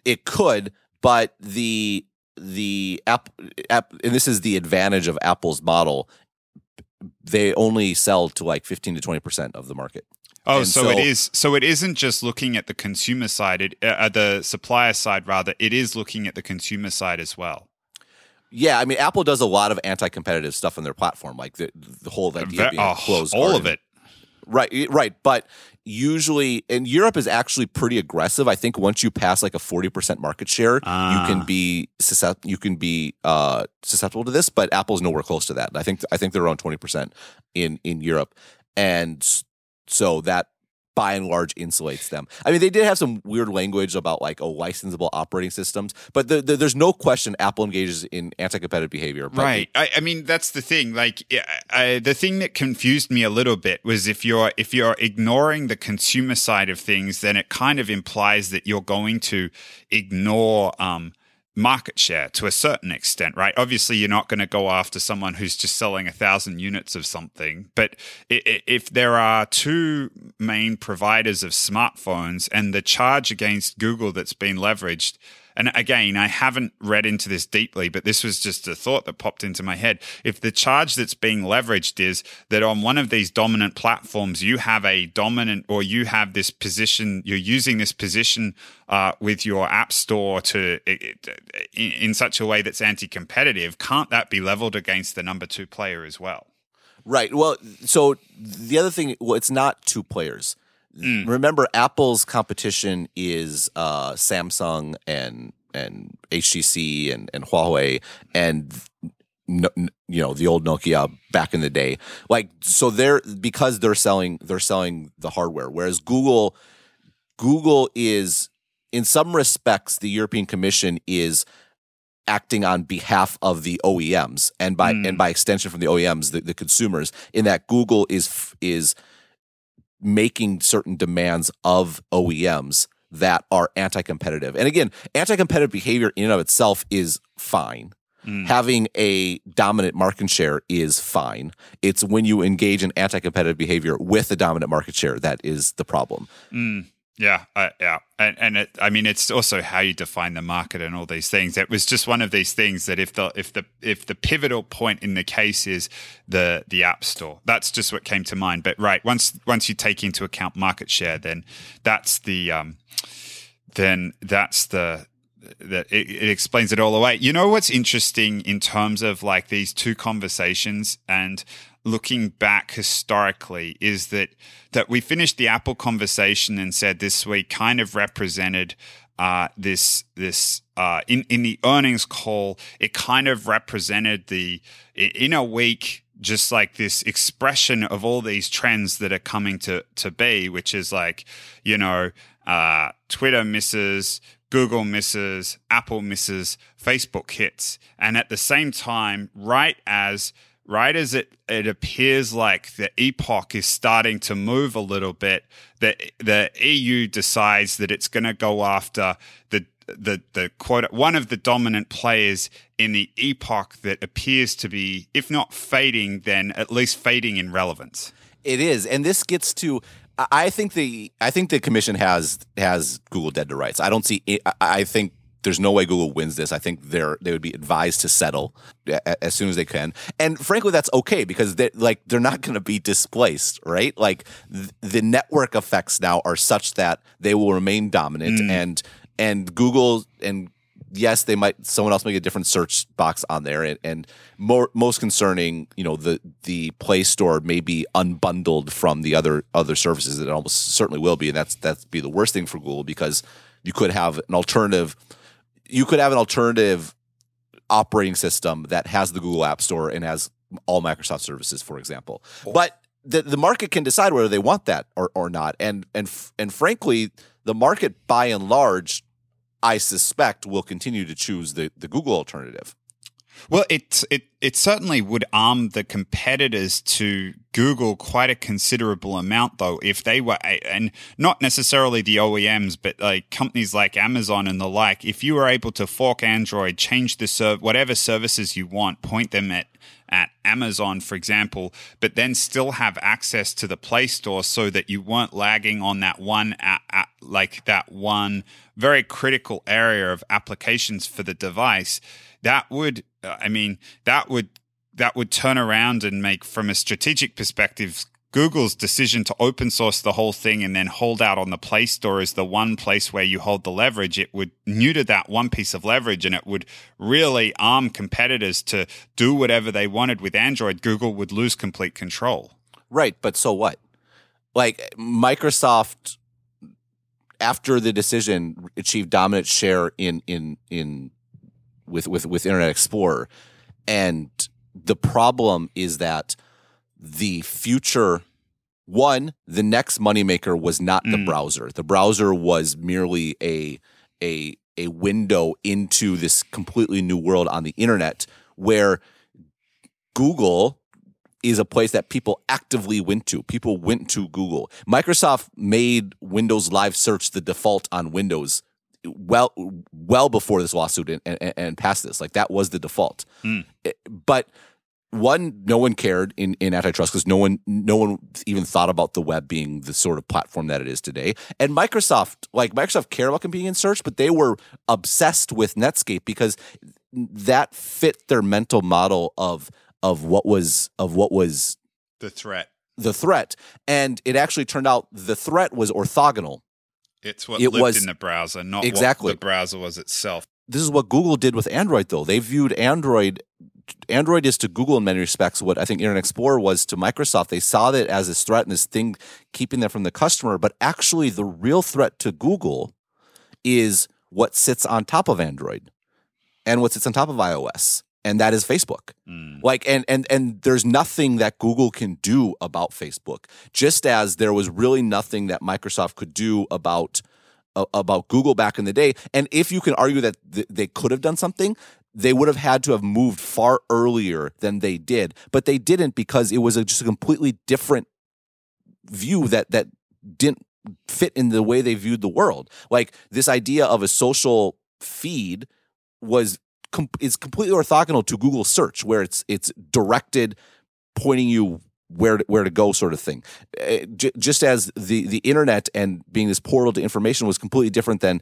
It could, but the the app, app and this is the advantage of Apple's model. They only sell to like 15 to 20% of the market. Oh, so, so, it is. So it isn't just looking at the consumer side, it, uh, uh, the supplier side rather. It is looking at the consumer side as well. Yeah, I mean, Apple does a lot of anti-competitive stuff on their platform, like the the whole idea being oh, closed, all garden. of it. Right, right. But usually, and Europe is actually pretty aggressive. I think once you pass like a forty percent market share, ah. you can ah. be you can be uh, susceptible to this. But Apple's nowhere close to that. I think I think they're around twenty percent in in Europe, and so that by and large insulates them. I mean, they did have some weird language about like oh licensable operating systems, but the, the, there's no question Apple engages in anti-competitive behavior. Right. I, I, mean, that's the thing. Like, I, the thing that confused me a little bit was if you're if you're ignoring the consumer side of things, then it kind of implies that you're going to ignore. Um, market share to a certain extent, right? Obviously, you're not going to go after someone who's just selling a thousand units of something. But if there are two main providers of smartphones and the charge against Google that's been leveraged and again, I haven't read into this deeply, but this was just a thought that popped into my head. If the charge that's being leveraged is that on one of these dominant platforms, you have a dominant or you have this position, you're using this position uh, with your app store to in, in such a way that's anti-competitive, can't that be leveled against the number two player as well? Right. Well, so the other thing, well, it's not two players Mm. Remember, Apple's competition is uh, Samsung and and HTC and, and Huawei, and no, you know the old Nokia back in the day. Like so they're because they're selling they're selling the hardware whereas Google Google is in some respects the European Commission is acting on behalf of the OEMs and by mm. and by extension from the OEMs the, the consumers in that Google is is making certain demands of OEMs that are anti-competitive. And again, anti-competitive behavior in and of itself is fine. Mm. Having a dominant market share is fine. It's when you engage in anti-competitive behavior with a dominant market share that is the problem. Mm. Yeah, uh, yeah, and and it, I mean it's also how you define the market and all these things. It was just one of these things that if the if the if the pivotal point in the case is the the app store, that's just what came to mind. But right, once once you take into account market share, then that's the um, then that's the that it, it, explains it all away. You know what's interesting in terms of like these two conversations and looking back historically is that that we finished the Apple conversation and said this week kind of represented uh, this this uh, in in the earnings call. It kind of represented the in a week just like this expression of all these trends that are coming to to be, which is like you know uh, Twitter misses, Google misses, Apple misses, Facebook hits, and at the same time, right as right as it, it appears like the epoch is starting to move a little bit, the the EU decides that it's going to go after the the the quote one of the dominant players in the epoch that appears to be, if not fading, then at least fading in relevance. It is, and this gets to. I think the I think the commission has has Google dead to rights. I don't see. I think there's no way Google wins this. I think they're they would be advised to settle as soon as they can. And frankly, that's okay because they like they're not going to be displaced, right? Like th- the network effects now are such that they will remain dominant, mm. and and Google and yes, they might someone else make a different search box on there, and, and more most concerning, you know, the the Play Store may be unbundled from the other other services. It almost certainly will be, and that's that's be the worst thing for Google because you could have an alternative you could have an alternative operating system that has the Google App Store and has all Microsoft services, for example. Oh. But the, the market can decide whether they want that or, or not. And and and frankly, the market by and large, I suspect, will continue to choose the, the Google alternative. Well, it it it certainly would arm the competitors to Google quite a considerable amount, though, if they were and not necessarily the OEMs, but like companies like Amazon and the like. If you were able to fork Android, change the serv- whatever services you want, point them at at Amazon, for example, but then still have access to the Play Store so that you weren't lagging on that one, like that one very critical area of applications for the device. That would Uh, I mean, that would that would turn around and make, from a strategic perspective, Google's decision to open source the whole thing and then hold out on the Play Store as the one place where you hold the leverage, it would neuter that one piece of leverage and it would really arm competitors to do whatever they wanted with Android. Google would lose complete control. Right. But so what? Like Microsoft, after the decision, achieved dominant share in, in, in with with with Internet Explorer, and the problem is that the future one the next moneymaker was not the mm. browser. The browser was merely a a a window into this completely new world on the internet where Google is a place that people actively went to. People went to Google. Microsoft made Windows Live Search the default on Windows well well before this lawsuit and, and, and passed this. Like that was the default. Mm. But one, no one cared in, in antitrust because no one no one even thought about the web being the sort of platform that it is today. And Microsoft, like Microsoft, cared about competing in search, but they were obsessed with Netscape because that fit their mental model of of what was of what was the threat. The threat, and it actually turned out the threat was orthogonal it's what it lived was, in the browser, not exactly. what the browser was itself. This is what Google did with Android, though. They viewed Android. Android is to Google in many respects what I think Internet Explorer was to Microsoft. They saw it as this threat and this thing keeping them from the customer. But actually, the real threat to Google is what sits on top of Android and what sits on top of iOS and that is Facebook. Mm. Like and and and there's nothing that Google can do about Facebook. Just as there was really nothing that Microsoft could do about uh, about Google back in the day. And if you can argue that th- they could have done something, they would have had to have moved far earlier than they did. But they didn't because it was a, just a completely different view that that didn't fit in the way they viewed the world. Like this idea of a social feed was com- is completely orthogonal to Google search where it's it's directed pointing you where to, where to go sort of thing. Uh, j- just as the the internet and being this portal to information was completely different than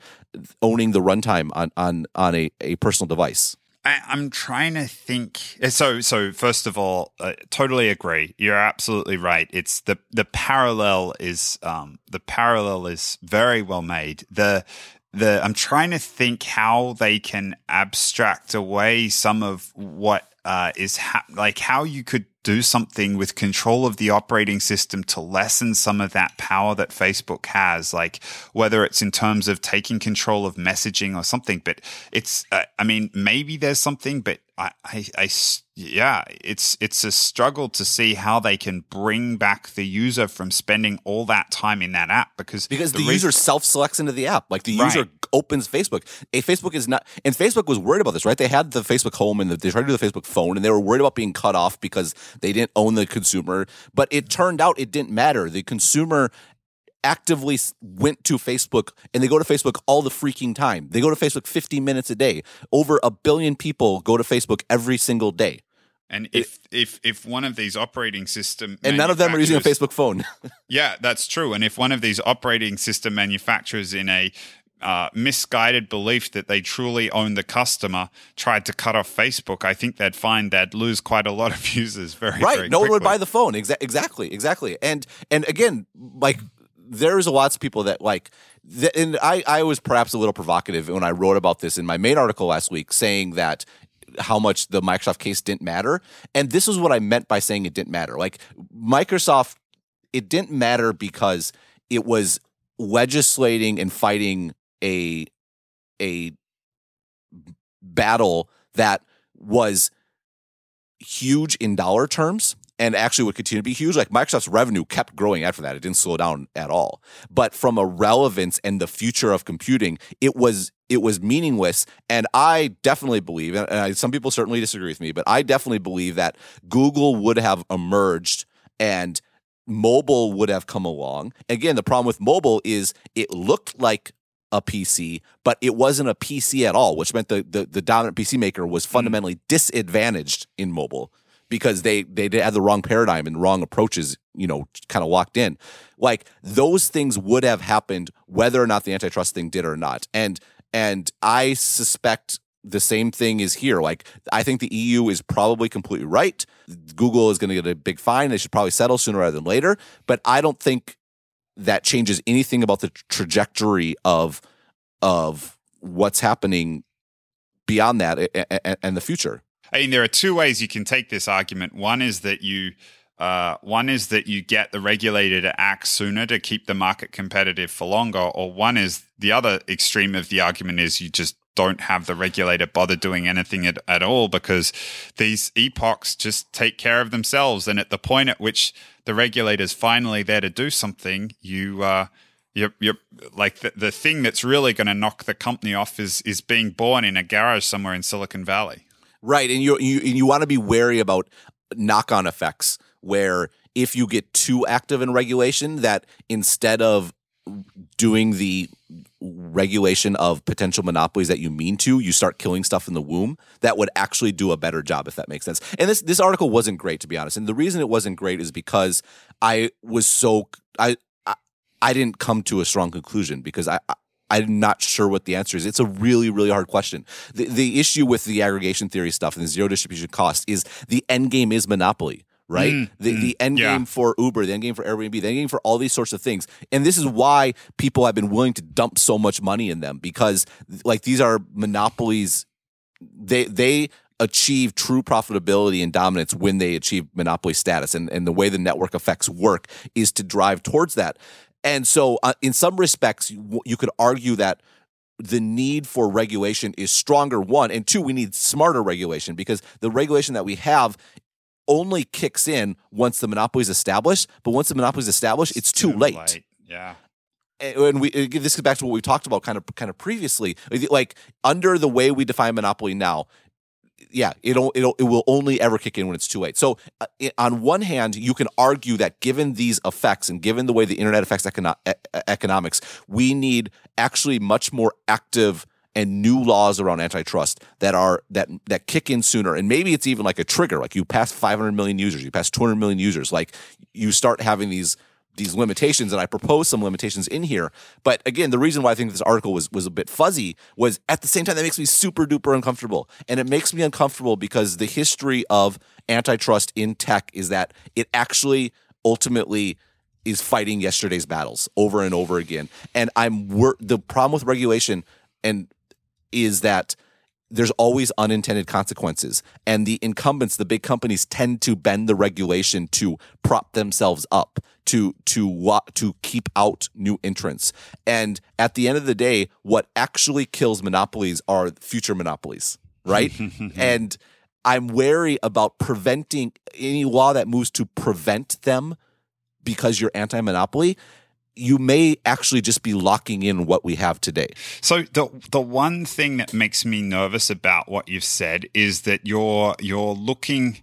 owning the runtime on on on a, a personal device. I, I'm trying to think. uh, So, so first of all, uh, totally agree. You're absolutely right. It's the the parallel is um, the parallel is very well made. The the I'm trying to think how they can abstract away some of what uh, is ha- like how you could do something with control of the operating system to lessen some of that power that Facebook has, like whether it's in terms of taking control of messaging or something. But it's, uh, I mean, maybe there's something, but I, I, I, yeah, it's it's a struggle to see how they can bring back the user from spending all that time in that app because because the, reason- user self selects into the app. Like the Right. user opens Facebook. A Facebook is not, and Facebook was worried about this, right? They had the Facebook Home and the, they tried to do the Facebook Phone, and they were worried about being cut off because they didn't own the consumer. But it turned out it didn't matter. The consumer actively went to Facebook and they go to Facebook all the freaking time. They go to Facebook 50 minutes a day. Over a billion people go to Facebook every single day. And if if if one of these operating system And none of them are using a Facebook phone. Yeah, that's true. And if one of these operating system manufacturers, in a uh, misguided belief that they truly own the customer, tried to cut off Facebook, I think they'd find they'd lose quite a lot of users very right very no one would buy the phone Exa- exactly exactly and and again like there's lots of people that like and I, I was perhaps a little provocative when I wrote about this in my main article last week, saying that how much the Microsoft case didn't matter. And this is what I meant by saying it didn't matter. Like Microsoft, it didn't matter because it was legislating and fighting a a battle that was huge in dollar terms and actually would continue to be huge. Like Microsoft's revenue kept growing after that. It didn't slow down at all. But from a relevance and the future of computing, it was it was meaningless. And I definitely believe, and I, some people certainly disagree with me, but I definitely believe that Google would have emerged and mobile would have come along. Again, the problem with mobile is it looked like a PC, but it wasn't a PC at all, which meant the the, the dominant PC maker was hmm. fundamentally disadvantaged in mobile because they they had the wrong paradigm and wrong approaches, you know, kind of locked in. Like those things would have happened whether or not the antitrust thing did or not. And and I suspect the same thing is here. Like I think the EU is probably completely right. Google is going to get a big fine. They should probably settle sooner rather than later. But I don't think that changes anything about the trajectory of of what's happening beyond that a- a- a- and the future. I mean, there are two ways you can take this argument. One is that you, uh, one is that you get the regulator to act sooner to keep the market competitive for longer, or one is the other extreme of the argument is you just don't have the regulator bother doing anything at, at all because these epochs just take care of themselves. And at the point at which the regulator's finally there to do something, you, uh, you're, you're like the, the thing that's really going to knock the company off is is being born in a garage somewhere in Silicon Valley. Right, and you you you want to be wary about knock-on effects where if you get too active in regulation that instead of doing the regulation of potential monopolies that you mean to, you start killing stuff in the womb that would actually do a better job if that makes sense. And this this article wasn't great to be honest. And the reason it wasn't great is because I was so I I, I didn't come to a strong conclusion because I, I I'm not sure what the answer is. It's a really, really hard question. The the issue with the aggregation theory stuff and the zero distribution cost is the end game is monopoly, right? Mm, the the end yeah. game for Uber, the end game for Airbnb, the end game for all these sorts of things. And this is why people have been willing to dump so much money in them because like these are monopolies they they achieve true profitability and dominance when they achieve monopoly status and, and the way the network effects work is to drive towards that and so uh, in some respects you, you could argue that the need for regulation is stronger one and two we need smarter regulation because the regulation that we have only kicks in once the monopoly is established but once the monopoly is established it's too, late. late. yeah and we this goes back to what we talked about kind of kind of previously like under the way we define monopoly now yeah, it'll it'll it will only ever kick in when it's too late. So, uh, it, on one hand, you can argue that given these effects and given the way the internet affects econo- e- economics, we need actually much more active and new laws around antitrust that are that that kick in sooner. And maybe it's even like a trigger, like you pass 500 million users, you pass 200 million users, like you start having these these limitations and I propose some limitations in here. But again, the reason why I think this article was was a bit fuzzy was at the same time that makes me super duper uncomfortable. And it makes me uncomfortable because the history of antitrust in tech is that it actually ultimately is fighting yesterday's battles over and over again. And I'm wor- the problem with regulation and is that there's always unintended consequences. And the incumbents, the big companies, tend to bend the regulation to prop themselves up, to to to keep out new entrants. And at the end of the day, what actually kills monopolies are future monopolies, right? and I'm wary about preventing any law that moves to prevent them because you're anti-monopoly you may actually just be locking in what we have today. So the the one thing that makes me nervous about what you've said is that you're you're looking.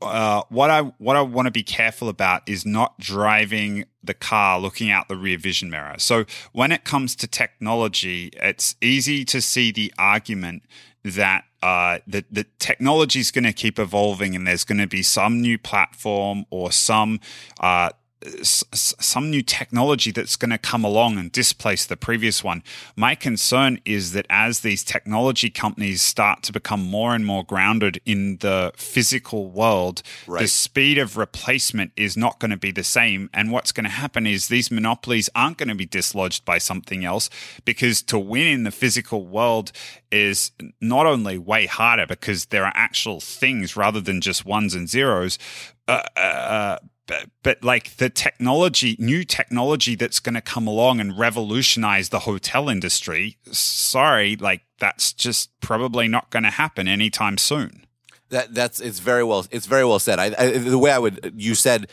Uh, what I what I want to be careful about is not driving the car looking out the rear vision mirror. So when it comes to technology, it's easy to see the argument that uh, that the technology is going to keep evolving and there's going to be some new platform or some uh, some new technology that's going to come along and displace the previous one. My concern is that as these technology companies start to become more and more grounded in the physical world, right. the speed of replacement is not going to be the same. And what's going to happen is these monopolies aren't going to be dislodged by something else because to win in the physical world is not only way harder because there are actual things rather than just ones and zeros, uh, uh, but, but like the technology, new technology that's going to come along and revolutionize the hotel industry, sorry, like that's just probably not going to happen anytime soon. That that's it's very well it's very well said. I, I, the way I would you said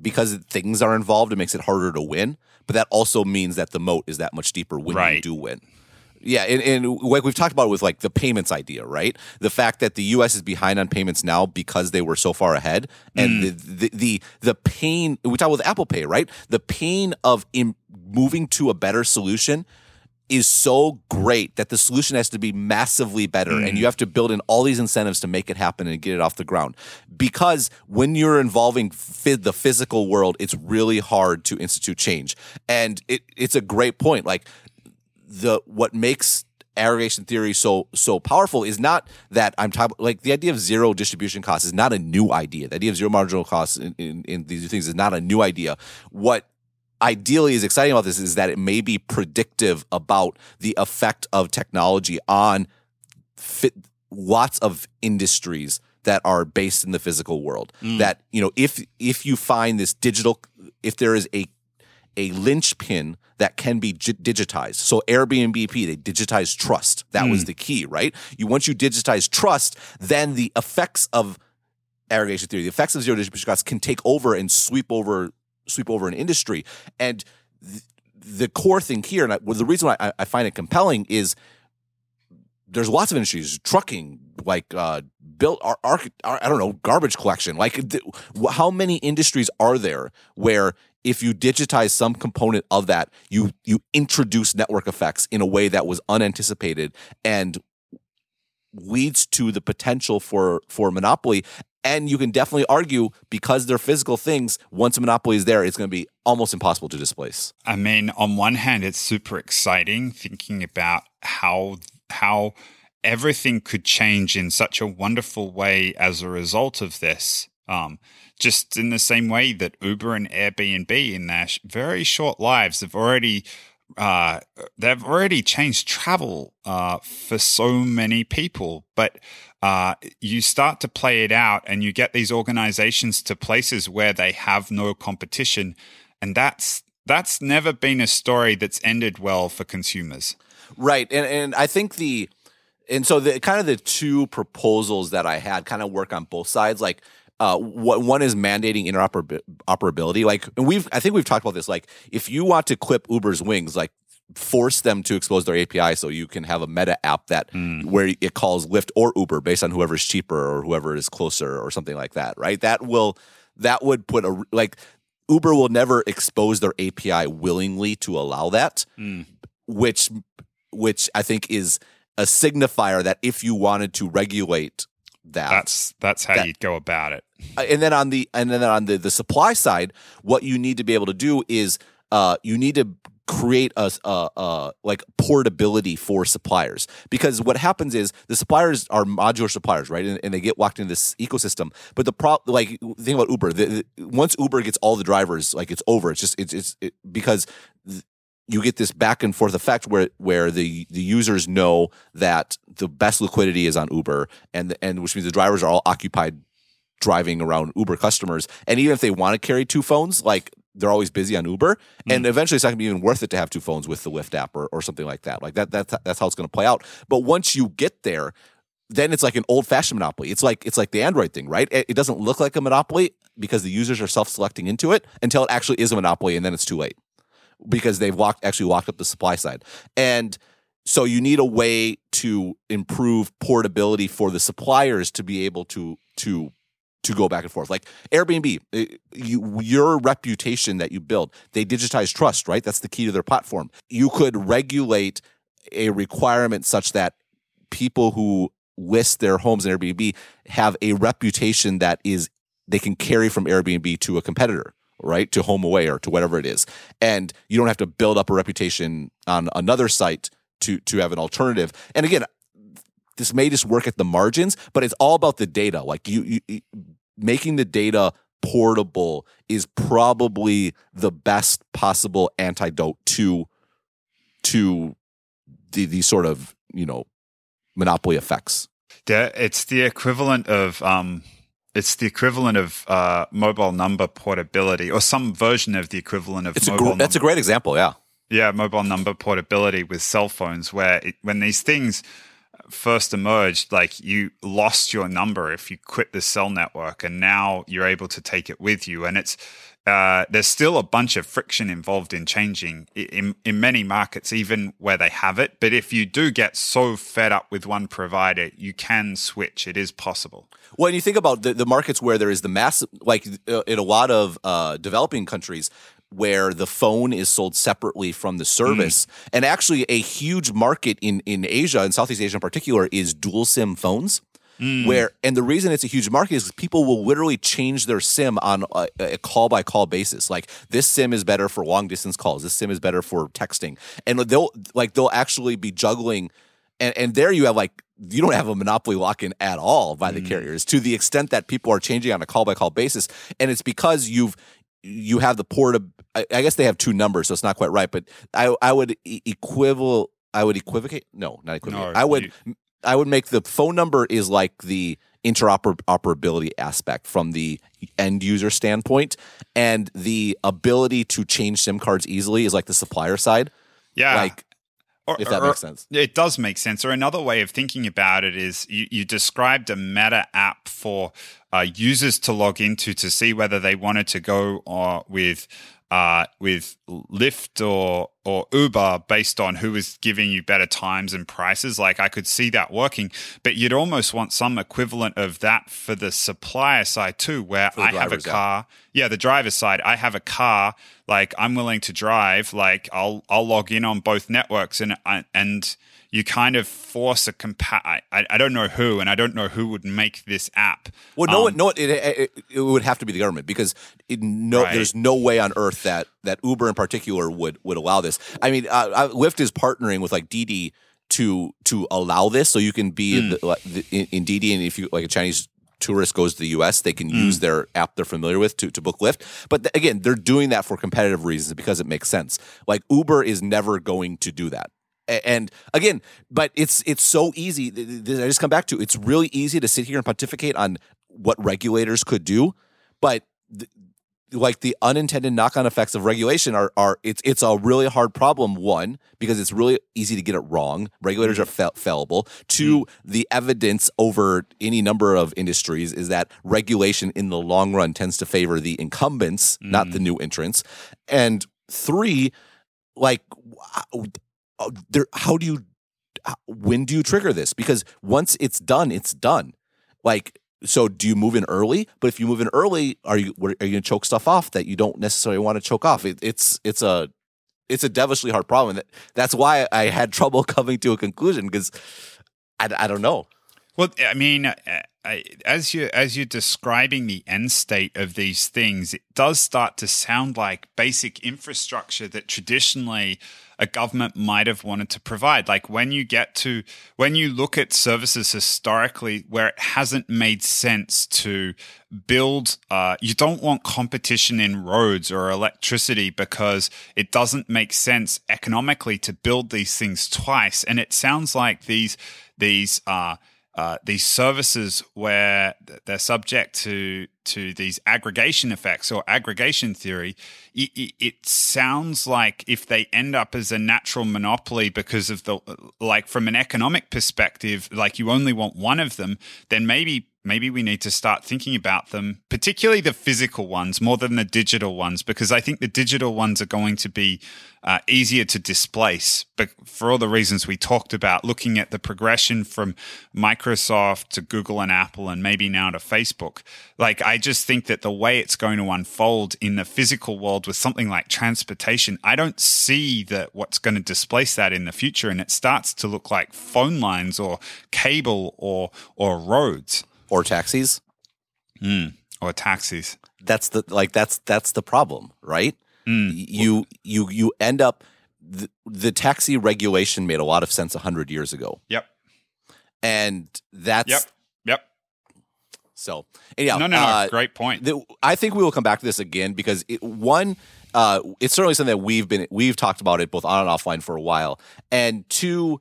because things are involved, it makes it harder to win. But that also means that the moat is that much deeper when right. you do win. Yeah, and, and like we've talked about with like the payments idea, right? The fact that the U.S. is behind on payments now because they were so far ahead, and mm. the, the, the the pain we talk about with Apple Pay, right? The pain of in moving to a better solution is so great that the solution has to be massively better mm. and you have to build in all these incentives to make it happen and get it off the ground because when you're involving the physical world it's really hard to institute change and it, it's a great point like the what makes aggregation theory so so powerful is not that I'm talking like the idea of zero distribution costs is not a new idea. The idea of zero marginal costs in, in, in these things is not a new idea. What ideally is exciting about this is that it may be predictive about the effect of technology on fit, lots of industries that are based in the physical world. Mm. That you know, if if you find this digital, if there is a a linchpin that can be digitized. So Airbnb, they digitized trust. That mm. was the key, right? You once you digitize trust, then the effects of aggregation theory, the effects of zero distribution costs can take over and sweep over sweep over an industry. And th- the core thing here, and I, well, the reason why I, I find it compelling is there's lots of industries, trucking, like uh, built, ar- ar- I don't know, garbage collection. Like, th- how many industries are there where if you digitize some component of that, you you introduce network effects in a way that was unanticipated and leads to the potential for for monopoly. And you can definitely argue because they're physical things, once a monopoly is there, it's going to be almost impossible to displace. I mean, on one hand, it's super exciting thinking about how how everything could change in such a wonderful way as a result of this. Um, just in the same way that Uber and Airbnb in their very short lives have already uh, they've already changed travel uh, for so many people, but uh, you start to play it out and you get these organizations to places where they have no competition, and that's that's never been a story that's ended well for consumers. Right, and and I think the and so the kind of the two proposals that I had kind of work on both sides. Like, uh, what one is mandating interoperability. Like, and we've I think we've talked about this. Like, if you want to clip Uber's wings, like force them to expose their API so you can have a meta app that mm. where it calls Lyft or Uber based on whoever's cheaper or whoever is closer or something like that. Right? That will that would put a like Uber will never expose their API willingly to allow that, mm. which which I think is a signifier that if you wanted to regulate that, that's that's how that, you'd go about it. Uh, and then on the and then on the the supply side, what you need to be able to do is uh, you need to create a, a, a, like portability for suppliers. Because what happens is the suppliers are modular suppliers right? And, and they get walked into this ecosystem. But the pro like think about uber. The, the, once uber gets all the drivers like it's over. It's just it's it's it, because you get this back and forth effect where where the the users know that the best liquidity is on uber and and which means the drivers are all occupied driving around uber customers and even if they want to carry two phones like they're always busy on Uber, mm. and eventually it's not going to be even worth it to have two phones with the Lyft app or, or something like that. Like that, that's that's how it's going to play out. But once you get there, then it's like an old fashioned monopoly. It's like it's like the Android thing, right? It, it doesn't look like a monopoly because the users are self selecting into it until it actually is a monopoly, and then it's too late because they've walked actually walked up the supply side and. So you need a way to improve portability for the suppliers to be able to to to go back and forth. Like Airbnb, eh, you, your reputation that you build, they digitize trust, right? That's the key to their platform. You could regulate a requirement such that people who list their homes in Airbnb have a reputation that is they can carry from Airbnb to a competitor, right? To HomeAway or to whatever it is. And you don't have to build up a reputation on another site to to have an alternative. And again, this may just work at the margins, but it's all about the data. Like you, you making the data portable is probably the best possible antidote to to the these sort of you know monopoly effects. It's the equivalent of um, it's the equivalent of uh, mobile number portability, or some version of the equivalent of. It's mobile a gr- that's a great example. Yeah. Yeah, mobile number portability with cell phones, where it, when these things first emerged, like you lost your number if you quit the cell network, and now you're able to take it with you. And it's uh, there's still a bunch of friction involved in changing in, in many markets, even where they have it. But if you do get so fed up with one provider, you can switch. It is possible. When you think about the, the markets where there is the mass, like uh, in a lot of uh, developing countries, where the phone is sold separately from the service. Mm. And actually, a huge market in, in Asia and Southeast Asia in particular is dual SIM phones. Mm. Where and the reason it's a huge market is people will literally change their SIM on a, call by call basis. Like this SIM is better for long distance calls. This SIM is better for texting, and they'll like they'll actually be juggling. And, and there you have like you don't have a monopoly lock in at all by the mm. carriers to the extent that people are changing on a call by call basis, and it's because you've you have the port of I, I, guess they have two numbers, so it's not quite right. But I I would equivalent I would equivocate. No, not equivocate. No, I would you, I would make the phone number is like the interoperability aspect from the end user standpoint, and the ability to change SIM cards easily is like the supplier side. Yeah, like or, if that or, makes sense. It does make sense. Or another way of thinking about it is you, you described a meta app for uh, users to log into to see whether they wanted to go uh, with uh, with Lyft or or Uber based on who is giving you better times and prices. Like I could see that working, but you'd almost want some equivalent of that for the supplier side too, where I have a car. Yeah. yeah, the driver's side. I have a car. Like I'm willing to drive. Like I'll I'll log in on both networks and and you kind of force a compa- I, I don't know who, and I don't know who would make this app. Well, no, um, no, it, it, it, would have to be the government because no, right. there's no way on earth that that Uber in particular would would allow this. I mean, uh, Lyft is partnering with like Didi to to allow this, so you can be mm. in, the, in, in Didi, and if you like a Chinese tourist goes to the US, they can mm. use their app they're familiar with to, to book Lyft. But th- again, they're doing that for competitive reasons because it makes sense. Like Uber is never going to do that and again but it's it's so easy i just come back to it's really easy to sit here and pontificate on what regulators could do but like the unintended knock-on effects of regulation are are it's it's a really hard problem one because it's really easy to get it wrong. Regulators are mm-hmm. fa- fallible. Two mm-hmm. the evidence over any number of industries is that regulation in the long run tends to favor the incumbents not the mm-hmm. new entrants. And three like Oh, there how do you when do you trigger this? Because once it's done it's done. Like so do you move in early? But if you move in early are you are you going to choke stuff off that you don't necessarily want to choke off? It, it's it's a it's a devilishly hard problem that that's why i had trouble coming to a conclusion because I, I don't know Well, I mean, uh, I, as you as you're describing the end state of these things, it does start to sound like basic infrastructure that traditionally a government might have wanted to provide. Like when you get to when you look at services historically where it hasn't made sense to build, uh, you don't want competition in roads or electricity because it doesn't make sense economically to build these things twice. And it sounds like these these uh, uh, these services where they're subject to to these aggregation effects or aggregation theory, it, it, it sounds like if they end up as a natural monopoly because of the like from an economic perspective, like you only want one of them, then maybe maybe we need to start thinking about them, particularly the physical ones more than the digital ones, because I think the digital ones are going to be uh, easier to displace. But for all the reasons we talked about, looking at the progression from Microsoft to Google and Apple, and maybe now to Facebook, like I just think that the way it's going to unfold in the physical world with something like transportation, I don't see that what's going to displace that in the future, and it starts to look like phone lines or cable or or roads or taxis or taxis. that's the like that's that's the problem right Mm. you you you end up the, the taxi regulation made a lot of sense 100 years ago Yep. and that's Yep. Yep. so anyhow No, no, no. uh, great point. the, I think we will come back to this again because it, one, uh, it's certainly something that we've been we've talked about it both on and offline for a while, and two,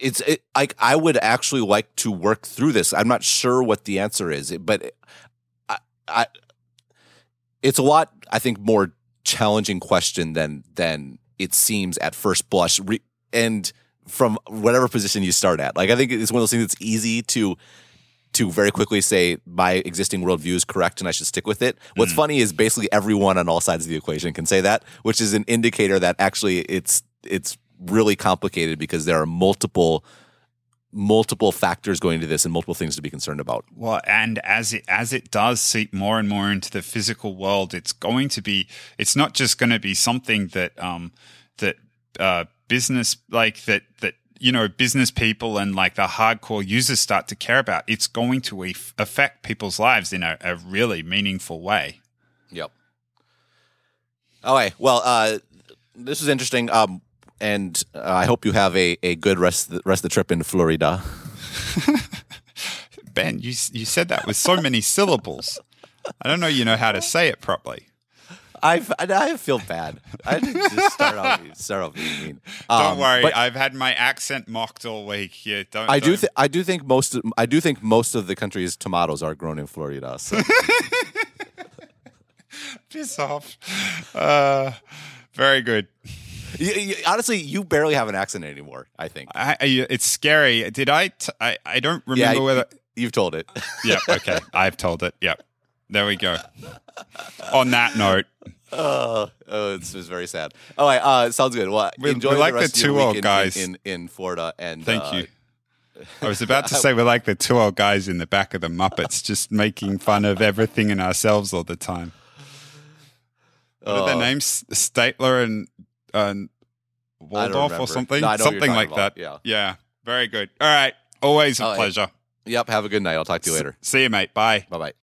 it's it, like I would actually like to work through this. I'm not sure what the answer is, but I, I it's a lot. I think more challenging question than than it seems at first blush, Re- and from whatever position you start at. Like I think it's one of those things that's easy to to very quickly say my existing worldview is correct and I should stick with it. What's mm. funny is basically everyone on all sides of the equation can say that, which is an indicator that actually it's it's really complicated because there are multiple multiple factors going into this and multiple things to be concerned about. Well, and as it as it does seep more and more into the physical world, it's going to be. It's not just going to be something that um that uh business like that that you know business people and like the hardcore users start to care about. It's going to eff- affect people's lives in a, a really meaningful way. Yep. All right. Well, uh, this is interesting. Um, and uh, I hope you have a, a good rest rest of the trip in Florida. Ben, you you said that with so many syllables. I don't know you know how to say it properly. I, I feel bad. I just start off start off being mean. Don't Um, worry, but I've had my accent mocked all week. Yeah, don't. I do. don't- Th- I do think most. Of, I do think most of the country's tomatoes are grown in Florida. So piss off. Uh, very good. You- you- honestly, you barely have an accent anymore. I think. I, it's scary. Did I? T- I, I don't remember yeah, whether. you've told it. Yeah. Okay. I've told it. Yep. There we go. On that note, Oh, oh, it's, it's very sad. All right, uh, sounds good. Well, We- enjoy we like the the two old guys. in, in in Florida. And thank uh, you. I was about to say we're like the two old guys in the back of the Muppets, just making fun of everything and ourselves all the time. What are their Oh. names? Statler and and Waldorf or something? No, I know what you're something like that. about, Yeah. Very good. All right. Always a All right. pleasure. Yep. Have a good night. I'll talk to you later. See you, mate. Bye. Bye bye.